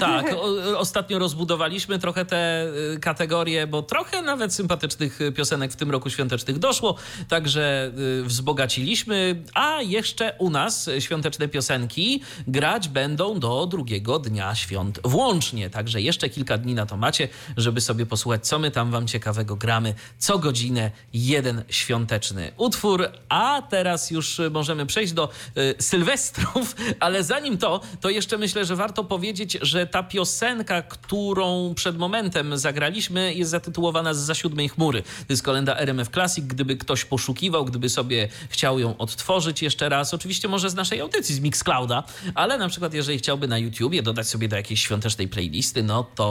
Tak, o, ostatnio rozbudowaliśmy trochę te y, kategorie, bo trochę nawet sympatycznych y, piosenek w tym roku świątecznych doszło, także y, wzbogaciliśmy. A jeszcze u nas świąteczne piosenki grać będą do drugiego dnia świąt włącznie. Także jeszcze kilka dni na to macie, żeby sobie posłuchać, co my tam wam ciekawego gramy. Co godzinę jeden świąteczny utwór. A teraz już y, możemy przejść do y, Sylwestrów, ale zanim to, to jeszcze myślę, że warto powiedzieć, że ta piosenka, którą przed momentem zagraliśmy, jest zatytułowana za siódmej chmury. To jest kolenda RMF Classic. Gdyby ktoś poszukiwał, gdyby sobie chciał ją odtworzyć jeszcze raz, oczywiście może z naszej audycji, z Mixclouda, ale na przykład jeżeli chciałby na YouTubie dodać sobie do jakiejś świątecznej playlisty, no to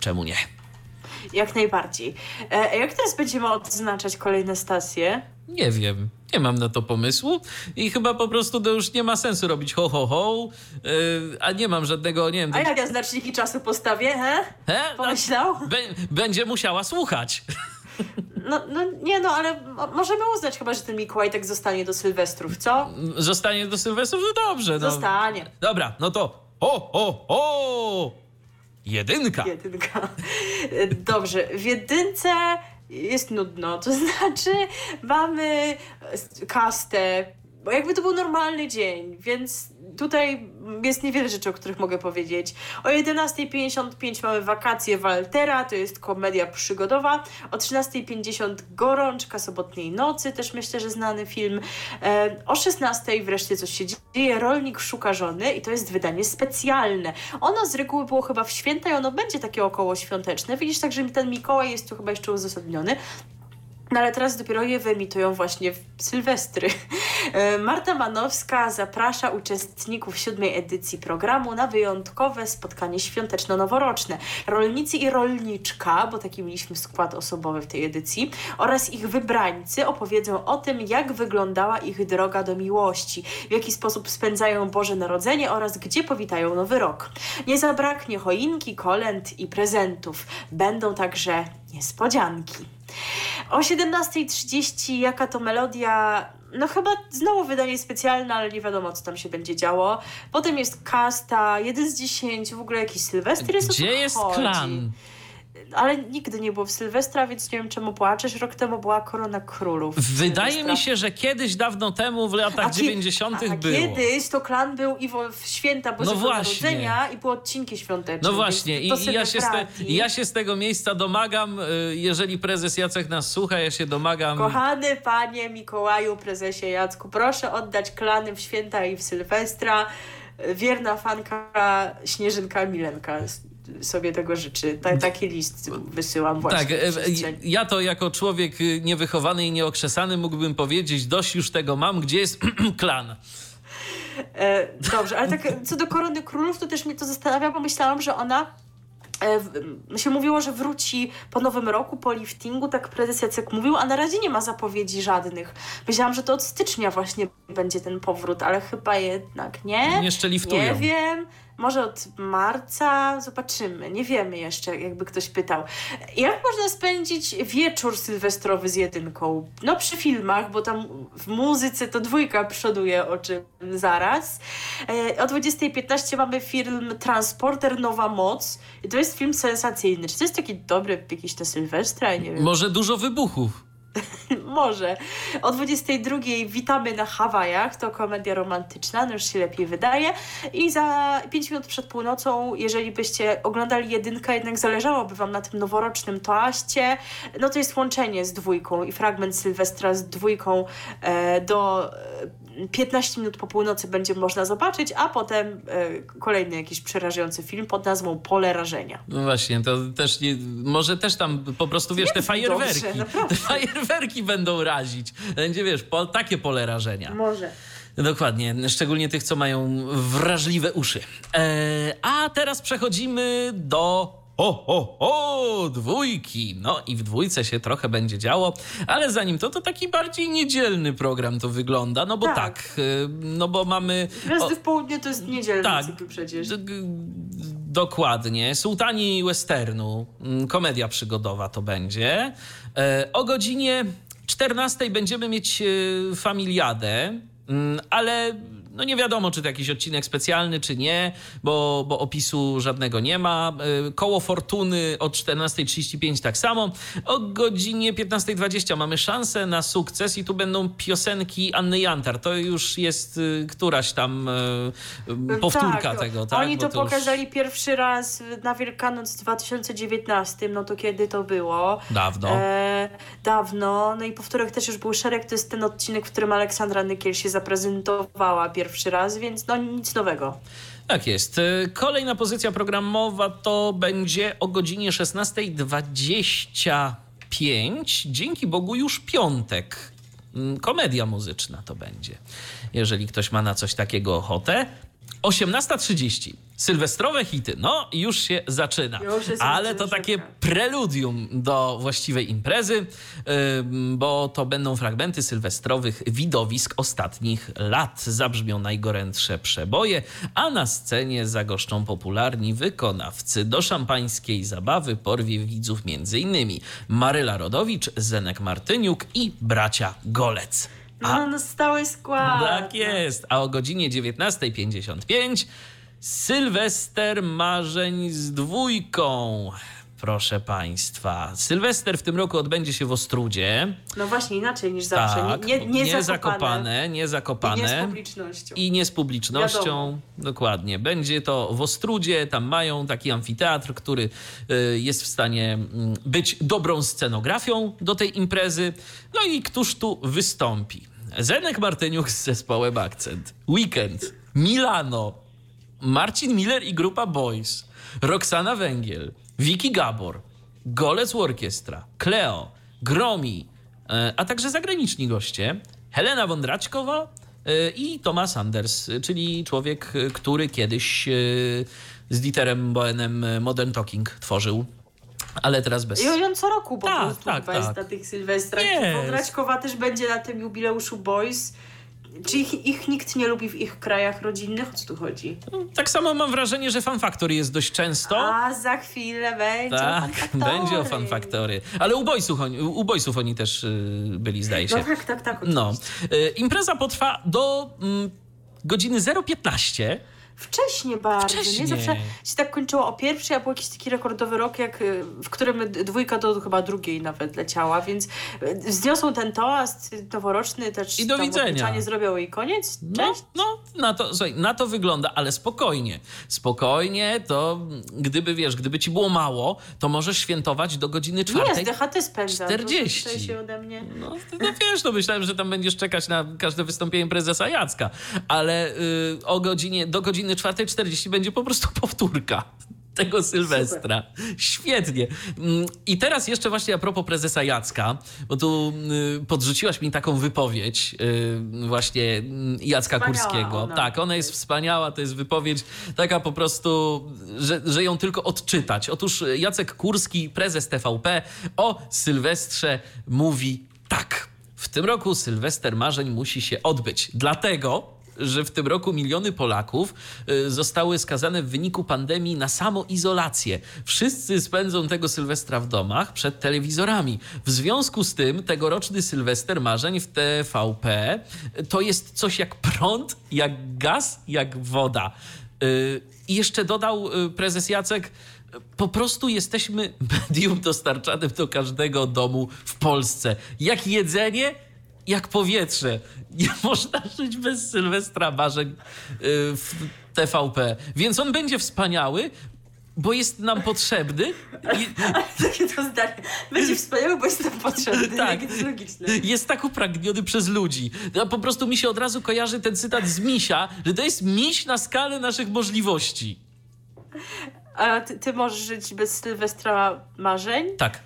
czemu nie? Jak najbardziej. E, jak teraz będziemy odznaczać kolejne stacje? Nie wiem. Nie mam na to pomysłu i chyba po prostu to już nie ma sensu robić ho, ho, ho, yy, a nie mam żadnego, nie wiem... A jak ja znaczniki czasu postawię, he? He? Pomyślał? Bę- będzie musiała słuchać. No, no nie no, ale mo- możemy uznać chyba, że ten Mikołaj tak zostanie do Sylwestrów, co? Zostanie do Sylwestrów, no dobrze. No. Zostanie. Dobra, no to ho, ho, ho! Jedynka. Jedynka. Dobrze, w jedynce jest nudno, to znaczy mamy kastę, bo jakby to był normalny dzień, więc tutaj jest niewiele rzeczy, o których mogę powiedzieć. O 11.55 mamy wakacje Waltera, to jest komedia przygodowa. O 13.50 Gorączka sobotniej nocy, też myślę, że znany film. E, o 16.00 wreszcie coś się dzieje, Rolnik szuka żony i to jest wydanie specjalne. Ono z reguły było chyba w święta i ono będzie takie około świąteczne. Widzisz, także ten Mikołaj jest tu chyba jeszcze uzasadniony. No ale teraz dopiero je wyemitują właśnie w Sylwestry. E, Marta Manowska zaprasza uczestników siódmej edycji programu na wyjątkowe spotkanie świąteczno-noworoczne. Rolnicy i rolniczka, bo taki mieliśmy skład osobowy w tej edycji, oraz ich wybrańcy opowiedzą o tym, jak wyglądała ich droga do miłości, w jaki sposób spędzają Boże Narodzenie oraz gdzie powitają Nowy Rok. Nie zabraknie choinki, kolęd i prezentów. Będą także niespodzianki. O 17.30 jaka to melodia? No chyba znowu wydanie specjalne, ale nie wiadomo co tam się będzie działo. Potem jest kasta, 1 z 10, w ogóle jakiś Sylwester jest Gdzie jest chodzi? klan? Ale nigdy nie było w Sylwestra, więc nie wiem czemu płaczesz. Rok temu była Korona Królów. Wydaje Sylwestra. mi się, że kiedyś dawno temu, w latach kie- 90. a było. kiedyś to klan był i w święta Bożego No. Narodzenia i były odcinki świąteczne. No właśnie, i i ja się, z te, ja się z tego miejsca domagam, y, jeżeli prezes Jacek nas słucha, ja się domagam. Kochany panie Mikołaju, prezesie Jacku, proszę oddać klany w święta i w Sylwestra. Wierna fanka Śnieżynka Milenka sobie tego życzy. Ta, taki list wysyłam właśnie. Tak, e, przestrzeń. ja to jako człowiek y, niewychowany i nieokrzesany mógłbym powiedzieć, dość już tego mam, gdzie jest klan. E, dobrze, ale tak co do Korony Królów, to też mnie to zastanawia, bo myślałam, że ona e, się mówiło, że wróci po nowym roku, po liftingu, tak prezes Jacek mówił, a na razie nie ma zapowiedzi żadnych. Myślałam, że to od stycznia właśnie będzie ten powrót, ale chyba jednak nie. Jeszcze liftują. Nie wiem. Może od marca, zobaczymy. Nie wiemy jeszcze, jakby ktoś pytał. Jak można spędzić wieczór sylwestrowy z jedynką? No przy filmach, bo tam w muzyce to dwójka przoduje, o czym zaraz. E, o 20.15 mamy film Transporter Nowa Moc. I to jest film sensacyjny. Czy to jest taki dobry jakiś na Sylwestra? Nie wiem. Może dużo wybuchów. Może. O 22 witamy na Hawajach. To komedia romantyczna, no już się lepiej wydaje. I za 5 minut przed północą, jeżeli byście oglądali jedynkę, jednak zależałoby wam na tym noworocznym toaście, no to jest łączenie z dwójką i fragment Sylwestra z dwójką e, do 15 minut po północy będzie można zobaczyć, a potem e, kolejny jakiś przerażający film pod nazwą Pole rażenia. No właśnie, to też nie, może też tam po prostu, wiesz, te fajerwerki, dobrze, te fajerwerki będą razić. Będzie, wiesz, po, takie pole rażenia. Może. Dokładnie, szczególnie tych, co mają wrażliwe uszy. E, a teraz przechodzimy do. O, o, o, dwójki. No i w dwójce się trochę będzie działo, ale zanim to, to taki bardziej niedzielny program to wygląda, no bo tak, Tak. e, no bo mamy... Gwiazdy o- w południe to jest niedzielny tak, cykl przecież. Dokładnie. Sułtani westernu, mm, komedia przygodowa to będzie. E, O godzinie 14 będziemy mieć e, familiadę, mm, ale no nie wiadomo, czy to jakiś odcinek specjalny, czy nie, bo, bo opisu żadnego nie ma. E, Koło Fortuny o 14.35 tak samo. O godzinie 15.20 mamy szansę na sukces i tu będą piosenki Anny Jantar. To już jest y, któraś tam y, powtórka Tak, tego, tak? Oni Bo to już pokazali pierwszy raz na Wielkanoc w 2019, no to kiedy to było? Dawno. E, dawno. No i powtórek też już był szereg. To jest ten odcinek, w którym Aleksandra Nykiel się zaprezentowała pierwszy raz, więc no nic nowego. Tak jest. Y, Kolejna pozycja programowa to będzie o godzinie 16.25. Dzięki Bogu już piątek. Mm, Komedia muzyczna to będzie, jeżeli ktoś ma na coś takiego ochotę. 18.30. Sylwestrowe hity. No, już się zaczyna. Już Ale to takie preludium do właściwej imprezy, bo to będą fragmenty sylwestrowych widowisk ostatnich lat. Zabrzmią najgorętsze przeboje, a na scenie zagoszczą popularni wykonawcy. Do szampańskiej zabawy porwie widzów m.in. Maryla Rodowicz, Zenek Martyniuk i bracia Golec. A No, no stały skład. tak jest. A o godzinie 19.55 Sylwester Marzeń z dwójką. Proszę Państwa. Sylwester w tym roku odbędzie się w Ostrudzie. No właśnie, inaczej niż zawsze. Tak, nie, nie, nie zakopane. zakopane, nie I zakopane. nie z publicznością. I nie z publicznością. Wiadomo. Dokładnie. Będzie to w Ostrudzie. Tam mają taki amfiteatr, który y, jest w stanie mm, być dobrą scenografią do tej imprezy. No i któż tu wystąpi? Zenek Martyniuk z zespołem Akcent. Weekend. Milano. Marcin Miller i grupa Boys. Roxana Węgiel. Vicky Gabor. Golec Orkiestra. Cleo. Gromi. e, A także zagraniczni goście. Helena Wądraćkowa e, i Thomas Anders, e, czyli człowiek, który kiedyś z Dieterem Boenem Modern Talking tworzył, ale teraz bez... I on co roku po Tak, prostu tak, jest tak. na tych sylwestrach. Wądraćkowa też będzie na tym jubileuszu Boys. Czy ich, ich nikt nie lubi w ich krajach rodzinnych? O co tu chodzi? Tak samo mam wrażenie, że Fan Factory jest dość często. A za chwilę będzie tak, Factory. będzie o Fan Factory. Ale u Boysów oni, oni też y, byli, zdaje się. No tak, tak, tak. No. oczywiście. Y, Impreza potrwa do mm, godziny 0.15. Wcześnie bardzo. Wcześnie. Nie zawsze się tak kończyło o pierwszej, a był jakiś taki rekordowy rok, jak, y, w którym dwójka do chyba drugiej nawet leciała, więc y, wzniosą ten toast noworoczny też. I do widzenia. zrobią i koniec. No, Cześć. no na, to, słuchaj, na to wygląda, ale spokojnie. Spokojnie, to gdyby, wiesz, gdyby ci było mało, to możesz świętować do godziny Nie, czwartej. z DHT spędzam. 40. To się ode mnie. No, no wiesz, no myślałem, że tam będziesz czekać na każde wystąpienie prezesa Jacka, ale y, o godzinie, do godziny 4.40 będzie po prostu powtórka tego Sylwestra. Świetnie. Mm, I teraz jeszcze właśnie a propos prezesa Jacka, bo tu y, podrzuciłaś mi taką wypowiedź y, właśnie mm, Jacka Wspaniała Kurskiego. ona. Tak, ona jest wspaniała, to jest wypowiedź taka po prostu, że, że ją tylko odczytać. Otóż Jacek Kurski, prezes TVP o Sylwestrze mówi tak. W tym roku Sylwester marzeń musi się odbyć. Dlatego, że w tym roku miliony Polaków y, zostały skazane w wyniku pandemii na samoizolację. Wszyscy spędzą tego Sylwestra w domach przed telewizorami. W związku z tym tegoroczny Sylwester marzeń w TVP to jest coś jak prąd, jak gaz, jak woda. Y, I jeszcze dodał y, prezes Jacek, po prostu jesteśmy medium dostarczanym do każdego domu w Polsce. Jak jedzenie, jak powietrze. Nie można żyć bez Sylwestra marzeń y, w TVP. Więc on będzie wspaniały, bo jest nam potrzebny. I Takie to zdanie. Będzie wspaniałe, bo jestem potrzebny. Tak. Tak. jest logiczne. jest tak upragniony przez ludzi. No, po prostu mi się od razu kojarzy ten cytat z Misia, że to jest miś na skalę naszych możliwości. A ty, ty możesz żyć bez Sylwestra marzeń Tak,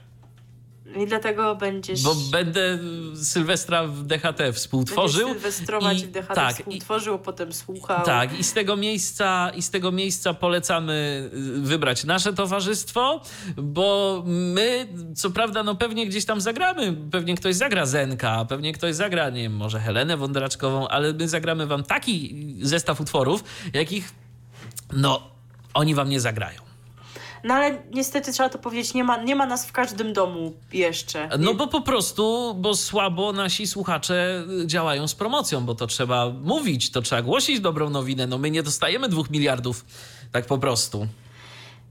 i dlatego będziesz... bo będę Sylwestra w DHT współtworzył. Będziesz sylwestrować i- w DHT tak, i- współtworzył, potem słuchał. Tak, i z tego miejsca, i z tego miejsca polecamy y, wybrać nasze towarzystwo, bo my, co prawda, no pewnie gdzieś tam zagramy, pewnie ktoś zagra Zenka, pewnie ktoś zagra, nie wiem, może Helenę Wądraczkową, ale my zagramy wam taki zestaw utworów, jakich, no, oni wam nie zagrają. No ale niestety trzeba to powiedzieć, nie ma, nie ma nas w każdym domu jeszcze. No bo po prostu, bo słabo nasi słuchacze działają z promocją, bo to trzeba mówić, to trzeba głosić dobrą nowinę. No my nie dostajemy dwóch miliardów tak po prostu.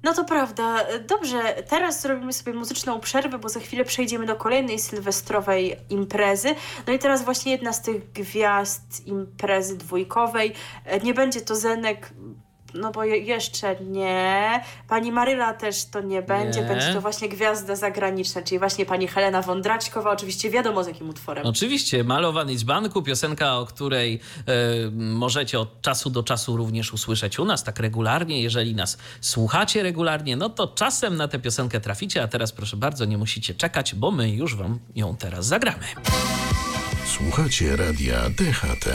No to prawda. Dobrze, teraz zrobimy sobie muzyczną przerwę, bo za chwilę przejdziemy do kolejnej sylwestrowej imprezy. No i teraz właśnie jedna z tych gwiazd imprezy dwójkowej. E, Nie będzie to Zenek, no bo je, jeszcze nie. Pani Maryla też to nie będzie. Nie. Będzie to właśnie gwiazda zagraniczna, czyli właśnie pani Helena Wądraćkowa. Oczywiście wiadomo z jakim utworem. Oczywiście, Malowany z Banku, piosenka, o której e, możecie od czasu do czasu również usłyszeć u nas tak regularnie. Jeżeli nas słuchacie regularnie, no to czasem na tę piosenkę traficie, a teraz proszę bardzo, nie musicie czekać, bo my już wam ją teraz zagramy. Słuchacie radia DHT.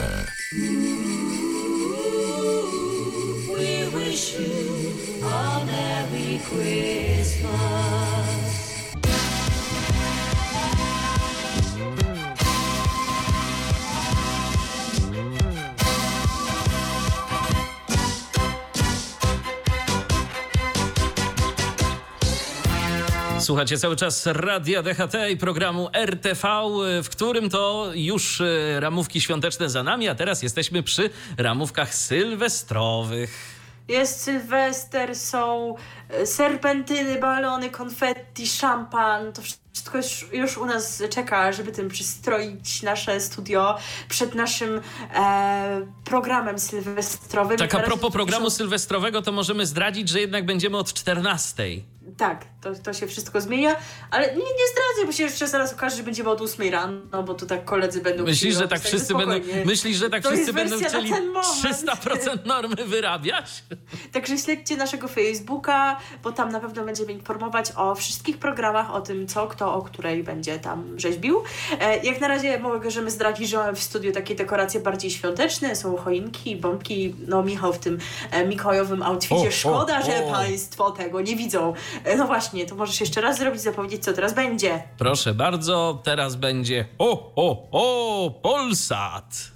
Słuchacie cały czas Radia DHT i programu RTV, w którym to już e, ramówki świąteczne za nami, a teraz jesteśmy przy ramówkach sylwestrowych. Jest Sylwester, są e, serpentyny, balony, konfetti, szampan. To wszystko już, u nas czeka, żeby tym przystroić nasze studio przed naszym e, programem sylwestrowym. Tak a propos programu sylwestrowego, to możemy zdradzić, że jednak będziemy od 14. Tak, to, to się wszystko zmienia, ale nie, nie zdradzę, bo się jeszcze zaraz okaże, że będziemy od 8 rano, bo to tak koledzy będą Myślisz, że tak wszyscy będą, myślisz, że tak To wszyscy będą chcieli ten moment. 300% normy wyrabiać? Także śledźcie naszego Facebooka, bo tam na pewno będziemy informować o wszystkich programach, o tym co, kto, o której będzie tam rzeźbił. E, jak na razie możemy zdradzić, że mamy w studiu takie dekoracje bardziej świąteczne, są choinki, bombki, no Michał w tym e, mikołajowym outficie. O, Szkoda, o, że o. Państwo tego nie widzą. E, no właśnie, to możesz jeszcze raz zrobić, zapowiedzieć co teraz będzie. Proszę bardzo, teraz będzie o, o, o, Polsat.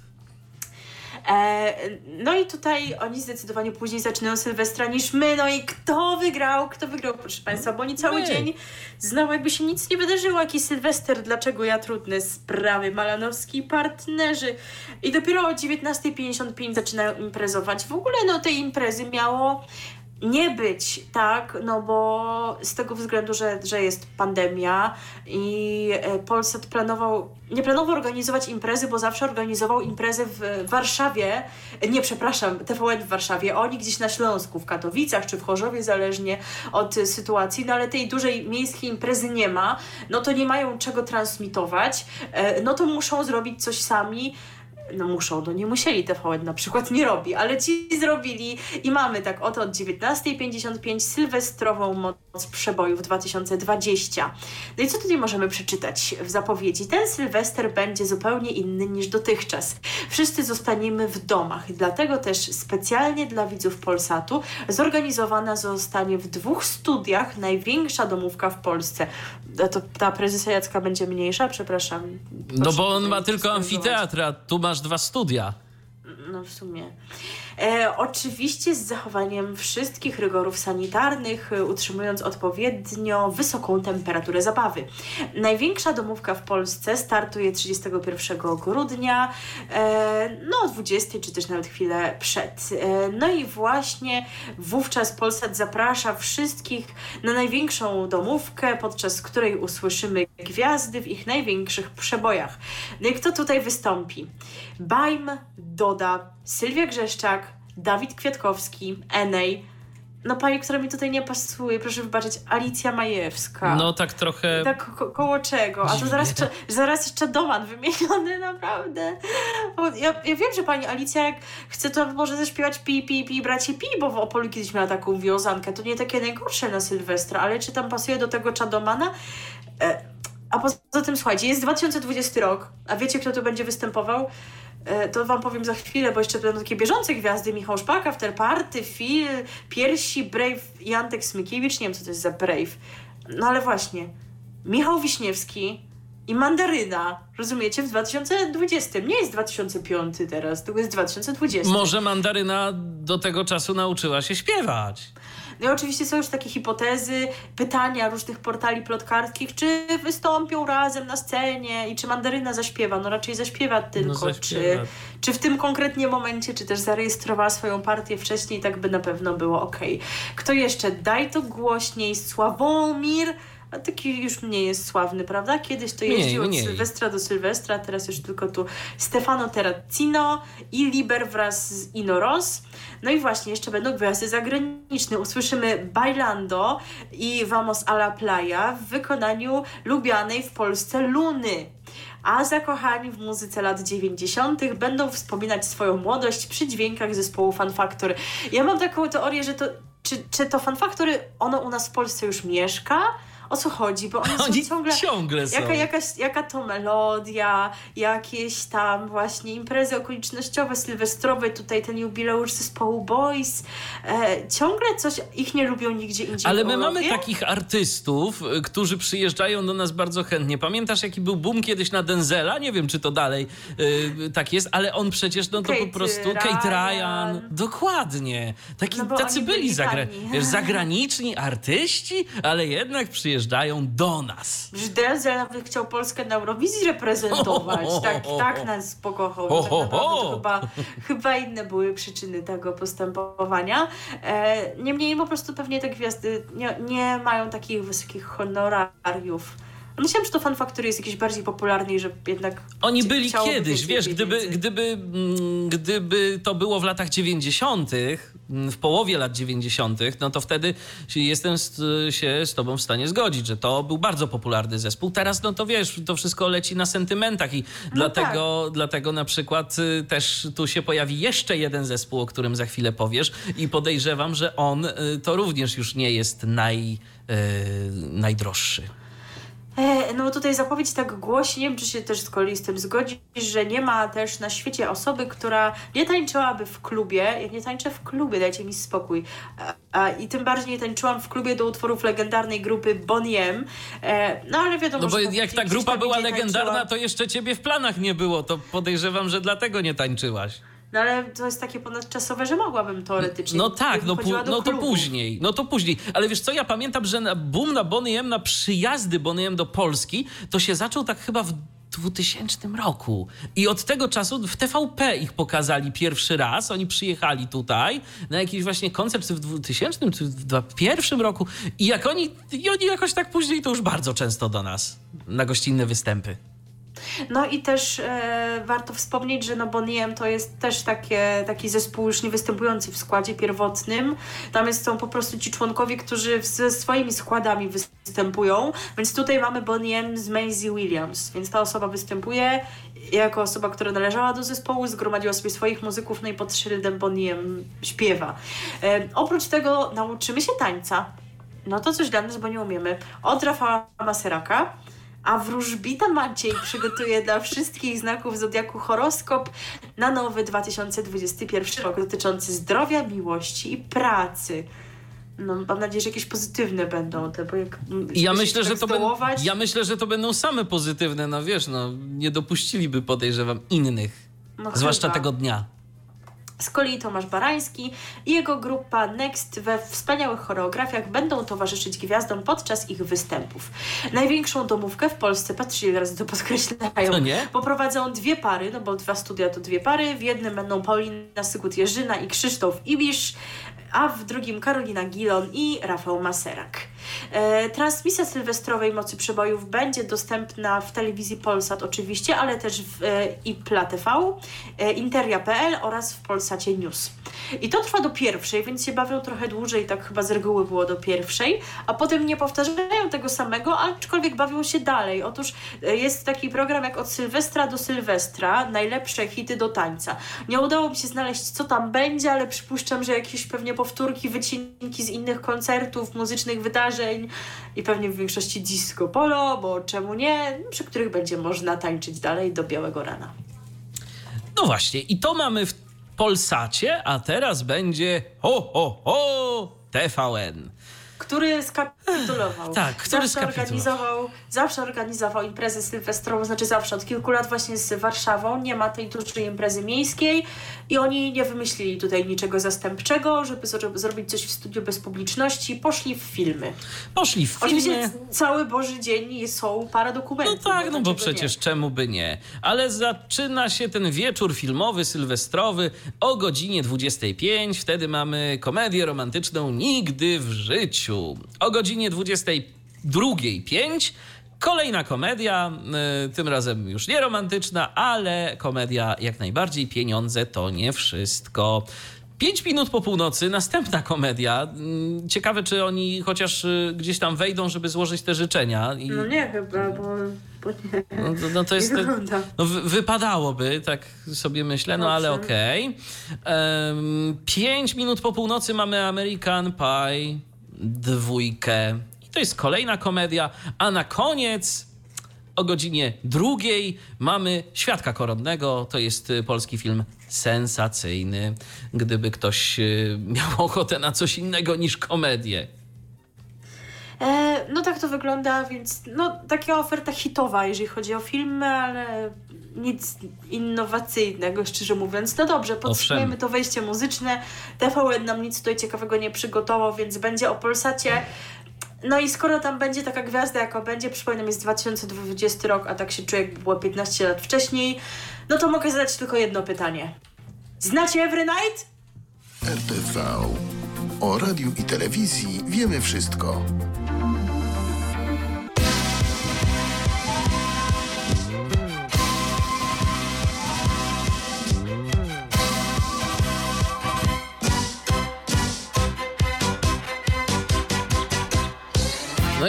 E, no i tutaj oni zdecydowanie później zaczynają Sylwestra niż my. No i kto wygrał? Kto wygrał, proszę Państwa? Bo oni cały My. dzień znowu jakby się nic nie wydarzyło. Jaki Sylwester? Dlaczego ja trudne sprawy? Malanowski partnerzy. I dopiero o 19.55 zaczynają imprezować. W ogóle no tej imprezy miało nie być, tak, no bo z tego względu, że, że jest pandemia i e, Polsat planował, nie planował organizować imprezy, bo zawsze organizował imprezę w Warszawie, nie, przepraszam, TVN w Warszawie, oni gdzieś na Śląsku, w Katowicach czy w Chorzowie, zależnie od sytuacji, no ale tej dużej miejskiej imprezy nie ma, no to nie mają czego transmitować, e, no to muszą zrobić coś sami, no muszą, no nie musieli TVN na przykład nie robi, ale ci zrobili i mamy tak oto od 19.55 sylwestrową moc przebojów 2020. No i co tutaj możemy przeczytać w zapowiedzi? Ten sylwester będzie zupełnie inny niż dotychczas. Wszyscy zostaniemy w domach, dlatego też specjalnie dla widzów Polsatu zorganizowana zostanie w dwóch studiach największa domówka w Polsce. To ta prezesa Jacka będzie mniejsza? Przepraszam. No bo on ma tylko skontrolować. amfiteatr, a tu masz dwa studia. No w sumie. E, oczywiście z zachowaniem wszystkich rygorów sanitarnych, e, utrzymując odpowiednio wysoką temperaturę zabawy. Największa domówka w Polsce startuje 31 grudnia, e, no o 20 czy też nawet chwilę przed. E, no i właśnie wówczas Polsat zaprasza wszystkich na największą domówkę, podczas której usłyszymy gwiazdy w ich największych przebojach. No i kto tutaj wystąpi? Bajm, Doda, Sylwia Grzeszczak, Dawid Kwiatkowski, Enej. No pani, która mi tutaj nie pasuje, proszę wybaczyć, Alicja Majewska. No tak trochę... Tak ko- koło czego? A to zaraz, jeszcze- zaraz jeszcze Doman wymieniony, naprawdę. Ja, ja wiem, że pani Alicja jak chce, to może zaśpiewać pi, pi, pi, bracie pi, bo w Opolu kiedyś miała taką wiązankę. To nie takie najgorsze na Sylwestra, ale czy tam pasuje do tego Czadomana? E, a poza tym, słuchajcie, jest 2020 rok, a wiecie, kto tu będzie występował? E, To wam powiem za chwilę, bo jeszcze będą takie bieżące gwiazdy. Michał Szpak, Afterparty, Phil, Piersi, Brave i Antek Smykiewicz. Nie wiem, co to jest za Brave. No ale właśnie, Michał Wiśniewski i Mandaryna, rozumiecie, w 2020. Nie jest 2005 teraz, tylko jest 2020. Może mandaryna do tego czasu nauczyła się śpiewać. No i oczywiście są już takie hipotezy, pytania różnych portali plotkarskich, czy wystąpią razem na scenie i czy Mandaryna zaśpiewa. No raczej zaśpiewa tylko, zaśpiewa. Czy, czy w tym konkretnie momencie, czy też zarejestrowała swoją partię wcześniej, tak by na pewno było ok. Kto jeszcze? Daj to głośniej, Sławomir. A taki już mniej jest sławny, prawda? Kiedyś to Mniej, jeździł od mniej. Sylwestra do Sylwestra, teraz już tylko tu Stefano Terracino i Liber wraz z Inoros. No i właśnie, jeszcze będą gwiazdy zagraniczne. Usłyszymy Bailando i Vamos a la Playa w wykonaniu lubianej w Polsce Luny. A zakochani w muzyce lat 90. będą wspominać swoją młodość przy dźwiękach zespołu Fan Factory. Ja mam taką teorię, że to, czy, czy to Fan Factory, ono u nas w Polsce już mieszka? O co chodzi, bo oni, Oni są ciągle... ciągle są. Jaka, jakaś, jaka to melodia, jakieś tam właśnie imprezy okolicznościowe, sylwestrowe, tutaj ten jubileusz zespołu Boys. E, ciągle coś, ich nie lubią nigdzie indziej Ale my mamy takich artystów, y, którzy przyjeżdżają do nas bardzo chętnie. Pamiętasz, jaki był boom kiedyś na Denzela? Nie wiem, czy to dalej y, tak jest, ale on przecież, no to Kate po prostu... Ryan. Kate Ryan. Dokładnie. Taki, No tacy byli byli zagra zagraniczni artyści, ale jednak przyjeżdżają do nas. Denzel nawet chciał Polskę na Eurowizji reprezentować. Tak, tak nas pokochał. Tak naprawdę chyba, chyba inne były przyczyny tego postępowania. E, niemniej po prostu pewnie te gwiazdy nie, nie mają takich wysokich honorariów. Myślałam, że to Fan Factory jest jakiś bardziej popularny i że jednak Oni byli kiedyś, wiesz, gdyby, gdyby, mm, gdyby to było w latach 90., mm, w połowie lat 90., no to wtedy jestem z, się z tobą w stanie zgodzić, że to był bardzo popularny zespół. Teraz, no to wiesz, to wszystko leci na sentymentach i dlatego, dlatego na przykład y, też tu się pojawi jeszcze jeden zespół, o którym za chwilę powiesz i podejrzewam, że on y, to również już nie jest naj, y, najdroższy. E, no tutaj zapowiedź tak głosi, nie wiem czy się też z kolei z tym zgodzisz, że nie ma też na świecie osoby, która nie tańczyłaby w klubie. Ja nie tańczę w klubie, dajcie mi spokój. A, a, I tym bardziej nie tańczyłam w klubie do utworów legendarnej grupy Bonnie M. E, no ale wiadomo, No bo że jak ta grupa była legendarna, to jeszcze ciebie w planach nie było. To podejrzewam, że dlatego nie tańczyłaś. No ale to jest takie ponadczasowe, że mogłabym teoretycznie. No tak, no, pu- no to później, no to później. Ale wiesz co, ja pamiętam, że na boom na Bonnie M, na przyjazdy Bonnie M do Polski, to się zaczął tak chyba w 2000 roku. I od tego czasu w TVP ich pokazali pierwszy raz. Oni przyjechali tutaj na jakiś właśnie koncert w 2000 czy w 2001 roku. I jak oni, i oni jakoś tak później to już bardzo często do nas na gościnne występy. No i też e, warto wspomnieć, że no Bonnie M to jest też takie, taki zespół już nie występujący w składzie pierwotnym. Tam jest, są po prostu ci członkowie, którzy ze swoimi składami występują. Więc tutaj mamy Bonnie M z Maisie Williams. Więc ta osoba występuje jako osoba, która należała do zespołu, zgromadziła sobie swoich muzyków, no i pod szyldem Bonnie M śpiewa. E, oprócz tego nauczymy się tańca. No to coś dla nas, bo nie umiemy. Od Rafała Maseraka. A wróżbita Maciej przygotuje dla wszystkich znaków Zodiaku horoskop na nowy 2021 rok dotyczący zdrowia, miłości i pracy. No, mam nadzieję, że jakieś pozytywne będą te, bo jak ja myślę, że to zdołować- ja myślę, że to będą same pozytywne, no wiesz, no nie dopuściliby podejrzewam innych, No zwłaszcza chyba. tego dnia. Z kolei Tomasz Barański i jego grupa Next we wspaniałych choreografiach będą towarzyszyć gwiazdom podczas ich występów. Największą domówkę w Polsce, patrzcie, razy to podkreślają, nie? poprowadzą dwie pary, no bo dwa studia to dwie pary. W jednym będą Paulina Sygut-Jerzyna i Krzysztof Ibisz, a w drugim Karolina Gilon i Rafał Maserak. E, transmisja sylwestrowej Mocy Przebojów będzie dostępna w telewizji Polsat oczywiście, ale też w e, IPLA TV, e, Interia.pl oraz w Polsacie News. I to trwa do pierwszej, więc się bawią trochę dłużej, tak chyba z reguły było do pierwszej, a potem nie powtarzają tego samego, aczkolwiek bawią się dalej. Otóż jest taki program jak od Sylwestra do Sylwestra, najlepsze hity do tańca. Nie udało mi się znaleźć, co tam będzie, ale przypuszczam, że jakieś pewnie powtórki, wycinki z innych koncertów, muzycznych wydarzeń i pewnie w większości disco polo, bo czemu nie, przy których będzie można tańczyć dalej do białego rana. No właśnie, i to mamy w Polsacie, a teraz będzie ho, ho, ho, TVN. Który skapitulował. Tak, który zawsze skapitulował. organizował, zawsze organizował imprezę sylwestrową, znaczy zawsze, od kilku lat właśnie z Warszawą, nie ma tej dużej imprezy miejskiej i oni nie wymyślili tutaj niczego zastępczego, żeby zro- zrobić coś w studiu bez publiczności, poszli w filmy. Poszli w filmie. Oczywiście cały Boży Dzień są para No dokumentów. tak, no bo dlaczego przecież nie? czemu by nie. Ale zaczyna się ten wieczór filmowy, sylwestrowy o godzinie 25. Wtedy mamy komedię romantyczną Nigdy w życiu. O godzinie 22.05 kolejna komedia, y, tym razem już nie romantyczna, ale komedia jak najbardziej. Pieniądze to nie wszystko. Pięć minut po północy, następna komedia. Mm, Ciekawe, czy oni chociaż y, gdzieś tam wejdą, żeby złożyć te życzenia. I... No nie chyba, bo, bo nie. No, to- no to jest. No, wy, wypadałoby, tak sobie myślę, no ale okej. Em, Pięć minut po północy mamy American Pie dwójkę. I To jest kolejna komedia, a na koniec o godzinie drugiej mamy Świadka Koronnego. To jest y, polski film sensacyjny. Gdyby ktoś y, miał ochotę na coś innego niż komedię. E, no tak to wygląda, więc no taka oferta hitowa, jeżeli chodzi o filmy, ale nic innowacyjnego, szczerze mówiąc. No dobrze, podtrzymujemy to wejście muzyczne. TVN nam nic tutaj ciekawego nie przygotował, więc będzie o Polsacie. No i skoro tam będzie taka gwiazda, jaka będzie, przypominam, jest 2020 rok, a tak się czuję, jakby było 15 lat wcześniej, no to mogę zadać tylko jedno pytanie. Znacie Every Night? RTV. O radiu i telewizji wiemy wszystko.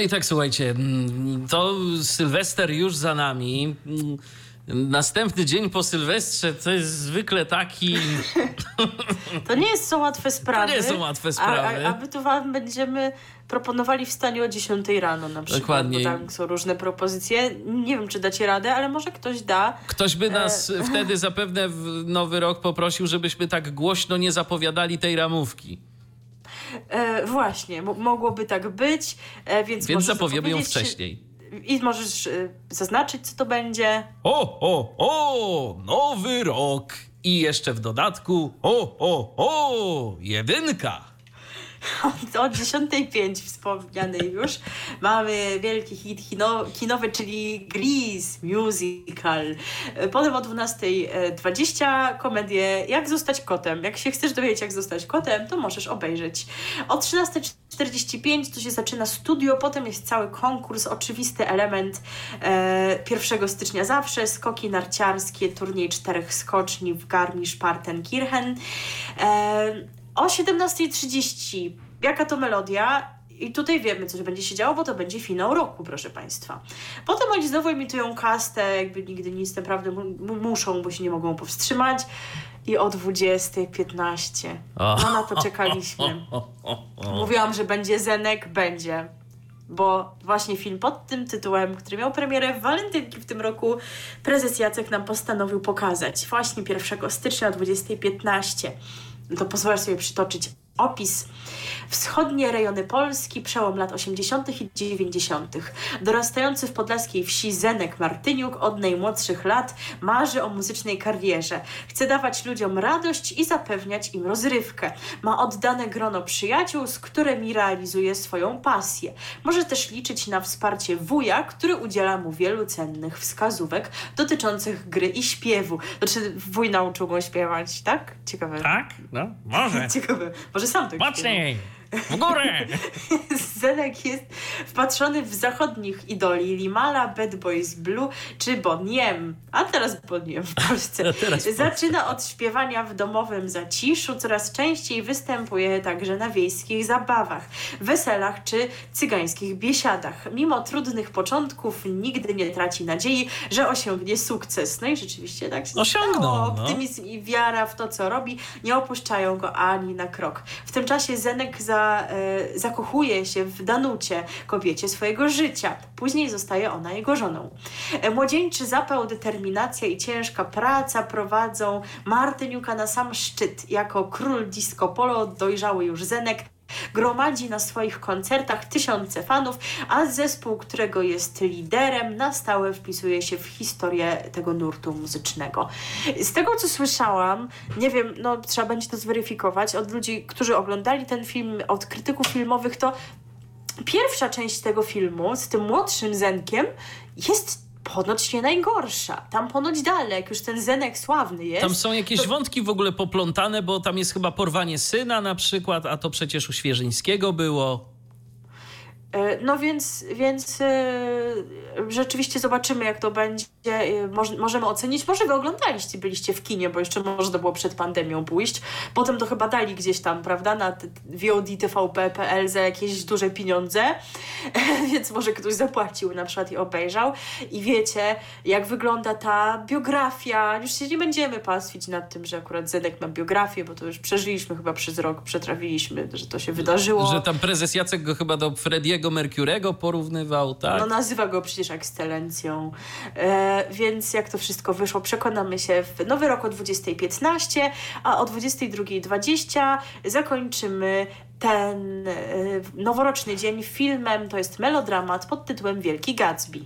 I tak słuchajcie, mm, to Sylwester już za nami. Mm, następny dzień po Sylwestrze to jest zwykle taki. To nie są łatwe sprawy. To nie są łatwe sprawy. A, a, a my tu wam będziemy proponowali wstanie o 10 rano na przykład. Dokładnie. Bo tam są różne propozycje. Nie wiem, czy dacie radę, ale może ktoś da. Ktoś by nas e... wtedy zapewne w nowy rok poprosił, żebyśmy tak głośno nie zapowiadali tej ramówki. E, właśnie, mogłoby tak być, e, więc, więc zapowiemy ją wcześniej. I możesz e, zaznaczyć, co to będzie. O, o, o, nowy rok. I jeszcze w dodatku, o, o, o, jedynka. O 10.05 wspomnianej już mamy wielki hit kino, kinowy, czyli Grease Musical. Potem o 12.20 komedię Jak zostać kotem. Jak się chcesz dowiedzieć, jak zostać kotem, to możesz obejrzeć. O 13.45 to się zaczyna studio, potem jest cały konkurs, oczywisty element e, 1 stycznia zawsze, skoki narciarskie, turniej czterech skoczni w Garmisch-Partenkirchen. E, o 17.30. Jaka to melodia? I tutaj wiemy, co będzie się działo, bo to będzie finał roku, proszę Państwa. Potem oni znowu emitują kastę, jakby nigdy nic, naprawdę muszą, bo się nie mogą powstrzymać. I o 20.15. No na to czekaliśmy. Mówiłam, że będzie Zenek, będzie. Bo właśnie film pod tym tytułem, który miał premierę w walentynki w tym roku, prezes Jacek nam postanowił pokazać. Właśnie 1 stycznia o 20.15 to pozwolę sobie przytoczyć opis. Wschodnie rejony Polski, przełom lat 80. i 90. Dorastający w podlaskiej wsi Zenek Martyniuk od najmłodszych lat marzy o muzycznej karierze. Chce dawać ludziom radość i zapewniać im rozrywkę. Ma oddane grono przyjaciół, z którymi realizuje swoją pasję. Może też liczyć na wsparcie wuja, który udziela mu wielu cennych wskazówek dotyczących gry i śpiewu. Znaczy, wuj nauczył go śpiewać, tak? Ciekawe. Tak? No, może. Ciekawe. Może sam tak Mocniej! W górę! Zenek jest wpatrzony w zachodnich idoli Limala, Bad Boys Blue czy Boniem. A teraz Boniem w Polsce. Zaczyna od śpiewania w domowym zaciszu, coraz częściej występuje także na wiejskich zabawach, weselach czy cygańskich biesiadach. Mimo trudnych początków nigdy nie traci nadziei, że osiągnie sukces. No i rzeczywiście tak się Osiągnął. No. Optymizm i wiara w to, co robi, nie opuszczają go ani na krok. W tym czasie Zenek za e, zakochuje się w Danucie, kobiecie swojego życia. Później zostaje ona jego żoną. E, młodzieńczy zapał, determinacja i ciężka praca prowadzą Martyniuka na sam szczyt. Jako król disco polo dojrzały już Zenek Gromadzi na swoich koncertach tysiące fanów, a zespół, którego jest liderem, na stałe wpisuje się w historię tego nurtu muzycznego. Z tego, co słyszałam, nie wiem, no trzeba będzie to zweryfikować, od ludzi, którzy oglądali ten film, od krytyków filmowych, to pierwsza część tego filmu z tym młodszym Zenkiem jest ponoć nie najgorsza. Tam ponoć dalej, jak już ten Zenek sławny jest. Tam są jakieś to... wątki w ogóle poplątane, bo tam jest chyba porwanie syna na przykład, a to przecież u Świeżyńskiego było. E, no więc, więc e, rzeczywiście zobaczymy, jak to będzie. E, możemy ocenić. Może wy oglądaliście, byliście w kinie, bo jeszcze może to było przed pandemią pójść. Potem to chyba dali gdzieś tam, prawda, na VOD TVP.pl za jakieś duże pieniądze, więc może ktoś zapłacił na przykład i obejrzał. I wiecie, jak wygląda ta biografia. Już się nie będziemy pastwić nad tym, że akurat Zenek ma biografię, bo to już przeżyliśmy chyba przez rok, przetrawiliśmy, że to się wydarzyło. Że tam prezes Jacek go chyba do Frediego Mercurego porównywał, tak? No nazywa go przecież ekscelencją. E, więc jak to wszystko wyszło, przekonamy się w nowy rok o 20.15, a o 22.20 zakończymy ten e, noworoczny dzień filmem, to jest melodramat pod tytułem Wielki Gatsby.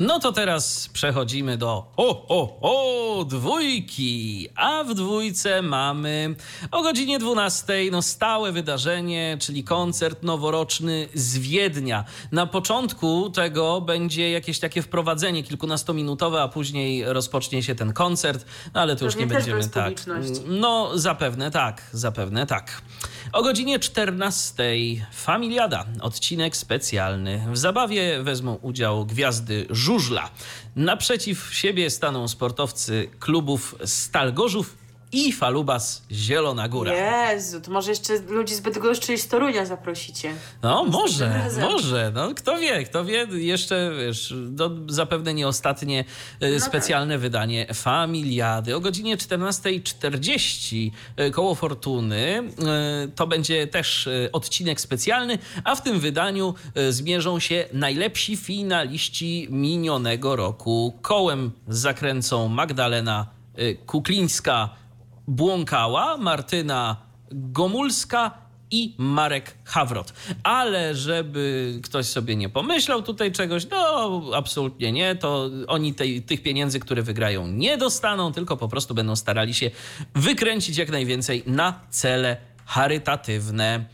No to teraz przechodzimy do o, o, o, dwójki. A w dwójce mamy o godzinie 12 no stałe wydarzenie, czyli koncert noworoczny z Wiednia. Na początku tego będzie jakieś takie wprowadzenie kilkunastominutowe, a później rozpocznie się ten koncert, no ale to już nie będziemy tak. No zapewne tak, zapewne tak. O godzinie 14 Familiada, odcinek specjalny. W zabawie wezmą udział gwiazdy żużla. Naprzeciw siebie staną sportowcy klubów Stal Gorzów i Falubas Zielona Góra. Jezu, to może jeszcze ludzi z Bydgoszczy i z Torunia zaprosicie. No może, może, no kto wie, kto wie, jeszcze wiesz, to zapewne nie ostatnie e, tak. specjalne wydanie Familiady. O godzinie 14.40 e, koło Fortuny e, to będzie też odcinek specjalny, a w tym wydaniu zmierzą się najlepsi finaliści minionego roku. Kołem zakręcą Magdalena Kuklińska, Błąkała, Martyna Gomulska i Marek Hawrot. Ale żeby ktoś sobie nie pomyślał tutaj czegoś, no absolutnie nie, to oni tej, tych pieniędzy, które wygrają, nie dostaną, tylko po prostu będą starali się wykręcić jak najwięcej na cele charytatywne.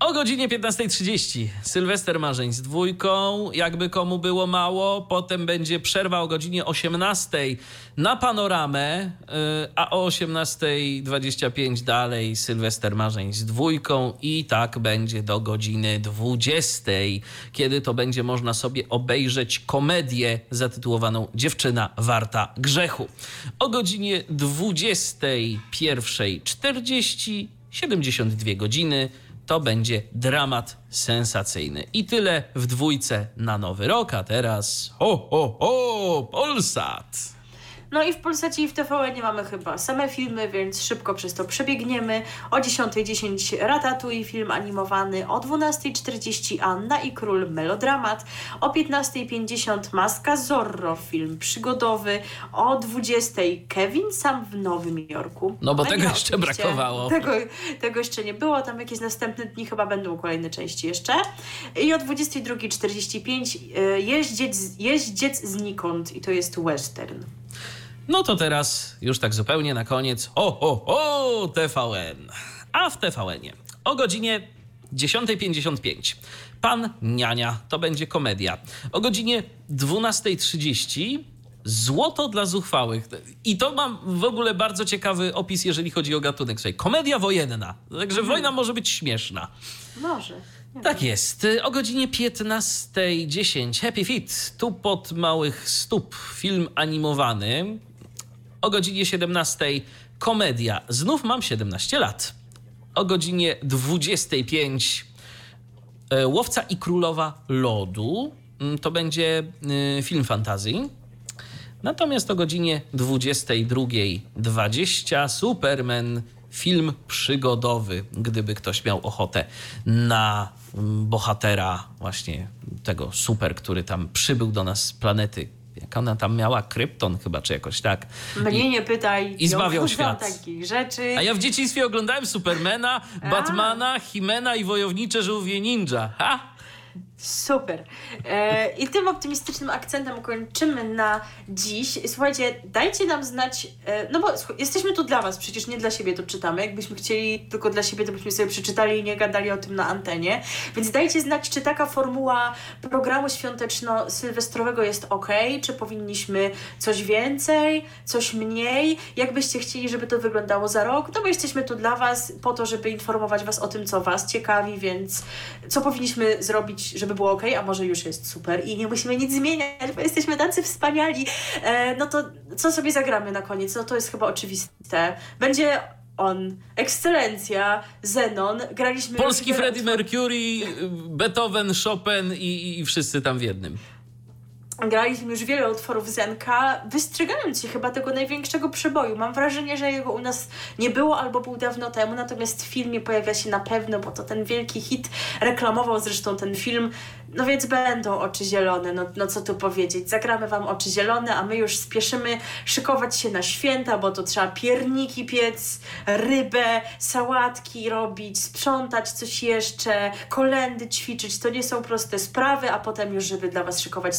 O godzinie 15.30 Sylwester Marzeń z dwójką, jakby komu było mało. Potem będzie przerwa o godzinie 18.00 na panoramę, yy, a o 18.25 dalej Sylwester Marzeń z dwójką i tak będzie do godziny 20.00, kiedy to będzie można sobie obejrzeć komedię zatytułowaną Dziewczyna warta grzechu. O godzinie 21.40 72 godziny to będzie dramat sensacyjny. I tyle w dwójce na nowy rok, a teraz ho, ho, ho, Polsat. No i w Polsacie i w TVN nie mamy chyba same filmy, więc szybko przez to przebiegniemy. O 10.10 Ratatouille, film animowany. O 12.40 Anna i Król, melodramat. O 15.50 Maska Zorro, film przygodowy. O 20.00 Kevin sam w Nowym Jorku. No bo i tego nie, jeszcze brakowało. Tego, tego jeszcze nie było, tam jakieś następne dni chyba będą kolejne części jeszcze. I o 22.45 e, jeździec, jeździec znikąd i to jest western. No to teraz już tak zupełnie na koniec. O, o, o, TVN. A w TVN-ie o godzinie 10.55 Pan Niania, to będzie komedia. O godzinie 12.30 Złoto dla zuchwałych. I to mam w ogóle bardzo ciekawy opis, jeżeli chodzi o gatunek. Słuchaj, komedia wojenna. Także wojna może być śmieszna. Może. Tak jest. O godzinie 15.10 Happy Feet, tu pod małych stóp, film animowany. O godzinie 17.00 komedia. Znów mam 17 lat. O godzinie 25.00 e, Łowca i Królowa Lodu. Mm, To będzie y, film fantazji. Natomiast o godzinie 22.20 Superman, film przygodowy, gdyby ktoś miał ochotę na mm, bohatera właśnie tego super, który tam przybył do nas z planety. Jak ona tam miała? Krypton chyba, czy jakoś tak. Mnie nie pytaj. i zbawiał nie świat. takich rzeczy. A ja w dzieciństwie oglądałem Supermana, Batmana, Himena i Wojownicze Żółwie Ninja. Ha! Super. E, I tym optymistycznym akcentem kończymy na dziś. Słuchajcie, dajcie nam znać, e, no bo jesteśmy tu dla Was, przecież nie dla siebie to czytamy. Jakbyśmy chcieli tylko dla siebie, to byśmy sobie przeczytali i nie gadali o tym na antenie. Więc dajcie znać, czy taka formuła programu świąteczno-sylwestrowego jest ok, czy powinniśmy coś więcej, coś mniej. Jakbyście chcieli, żeby to wyglądało za rok, no bo jesteśmy tu dla Was po to, żeby informować Was o tym, co Was ciekawi, więc co powinniśmy zrobić, żeby było ok, a może już jest super i nie musimy nic zmieniać, bo jesteśmy tacy wspaniali. E, no to co sobie zagramy na koniec? No to jest chyba oczywiste. Będzie on, ekscelencja, Zenon, graliśmy... Polski Freddie Mercury, Beethoven, Chopin i, i wszyscy tam w jednym. Graliśmy już wiele utworów Zenka, wystrzegając się chyba tego największego przeboju. Mam wrażenie, że jego u nas nie było albo był dawno temu, natomiast w filmie pojawia się na pewno, bo to ten wielki hit reklamował zresztą ten film. No więc będą oczy zielone, no, no co tu powiedzieć. Zagramy wam oczy zielone, a my już spieszymy szykować się na święta, bo to trzeba pierniki piec, rybę, sałatki robić, sprzątać coś jeszcze, kolendy ćwiczyć. To nie są proste sprawy, a potem już, żeby dla was szykować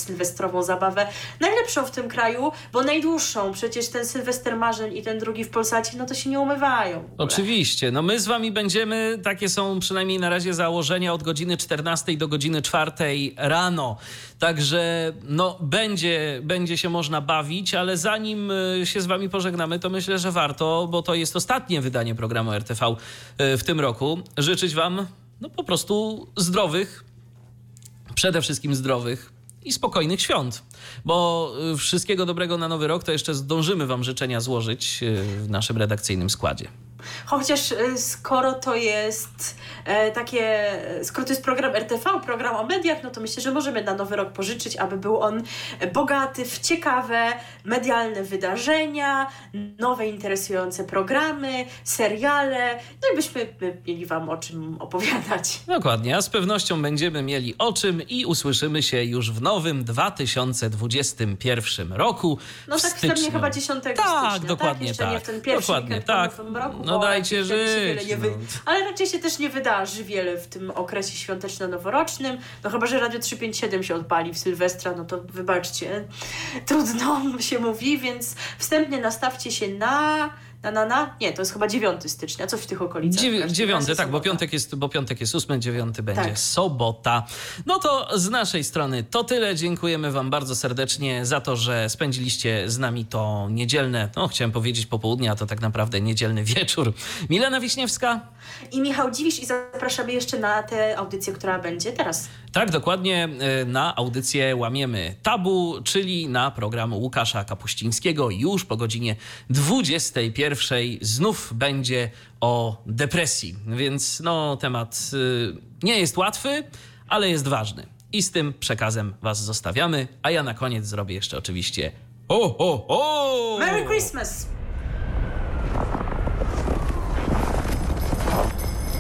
sylwestrową zabawę. Najlepszą w tym kraju, bo najdłuższą. Przecież ten Sylwester Marzeń i ten drugi w Polsacie, no to się nie umywają. Oczywiście. No my z wami będziemy, takie są przynajmniej na razie założenia od godziny 14 do godziny 4 rano. Także no będzie, będzie się można bawić, ale zanim y, się z wami pożegnamy, to myślę, że warto, bo to jest ostatnie wydanie programu RTV y, w tym roku, życzyć wam no po prostu zdrowych, przede wszystkim zdrowych i spokojnych świąt. Bo y, wszystkiego dobrego na nowy rok to jeszcze zdążymy Wam życzenia złożyć y, w naszym redakcyjnym składzie. Chociaż y, skoro to jest e, takie, skoro to jest program RTV, program o mediach, no to myślę, że możemy na nowy rok pożyczyć, aby był on bogaty w ciekawe medialne wydarzenia, nowe interesujące programy, seriale, no i byśmy by mieli Wam o czym opowiadać. Dokładnie, a z pewnością będziemy mieli o czym i usłyszymy się już w nowym 2021 roku. No tak wstępnie chyba 10 Tak, stycznia, dokładnie tak? Jeszcze nie tak. w ten pierwszy Dokładnie tak. roku, No dajcie żyć, wy... no. Ale raczej się też nie wydarzy wiele w tym okresie świąteczno-noworocznym. No chyba, że Radio 357 się odpali w Sylwestra, no to wybaczcie, trudno się mówi, więc wstępnie nastawcie się na... Na, na, na? Nie, to jest chyba 9 stycznia, coś w tych okolicach. w Dziewi- każdym dziewiąty, razie tak, bo piątek, jest, bo piątek jest ósmy, dziewiąty będzie Tak. sobota. No to z naszej strony to tyle. Dziękujemy Wam bardzo serdecznie za to, że spędziliście z nami to niedzielne, no chciałem powiedzieć popołudnie, a to tak naprawdę niedzielny wieczór. Milena Wiśniewska. I Michał Dziwisz i zapraszamy jeszcze na tę audycję, która będzie teraz. Tak, dokładnie y, na audycję Łamiemy Tabu, czyli na program Łukasza Kapuścińskiego. Już po godzinie 21 znów będzie o depresji. Więc no, temat y, nie jest łatwy, ale jest ważny. I z tym przekazem Was zostawiamy. A ja na koniec zrobię jeszcze oczywiście. O, o, o! Merry Christmas!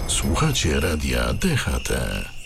Słuchacie radia DHT.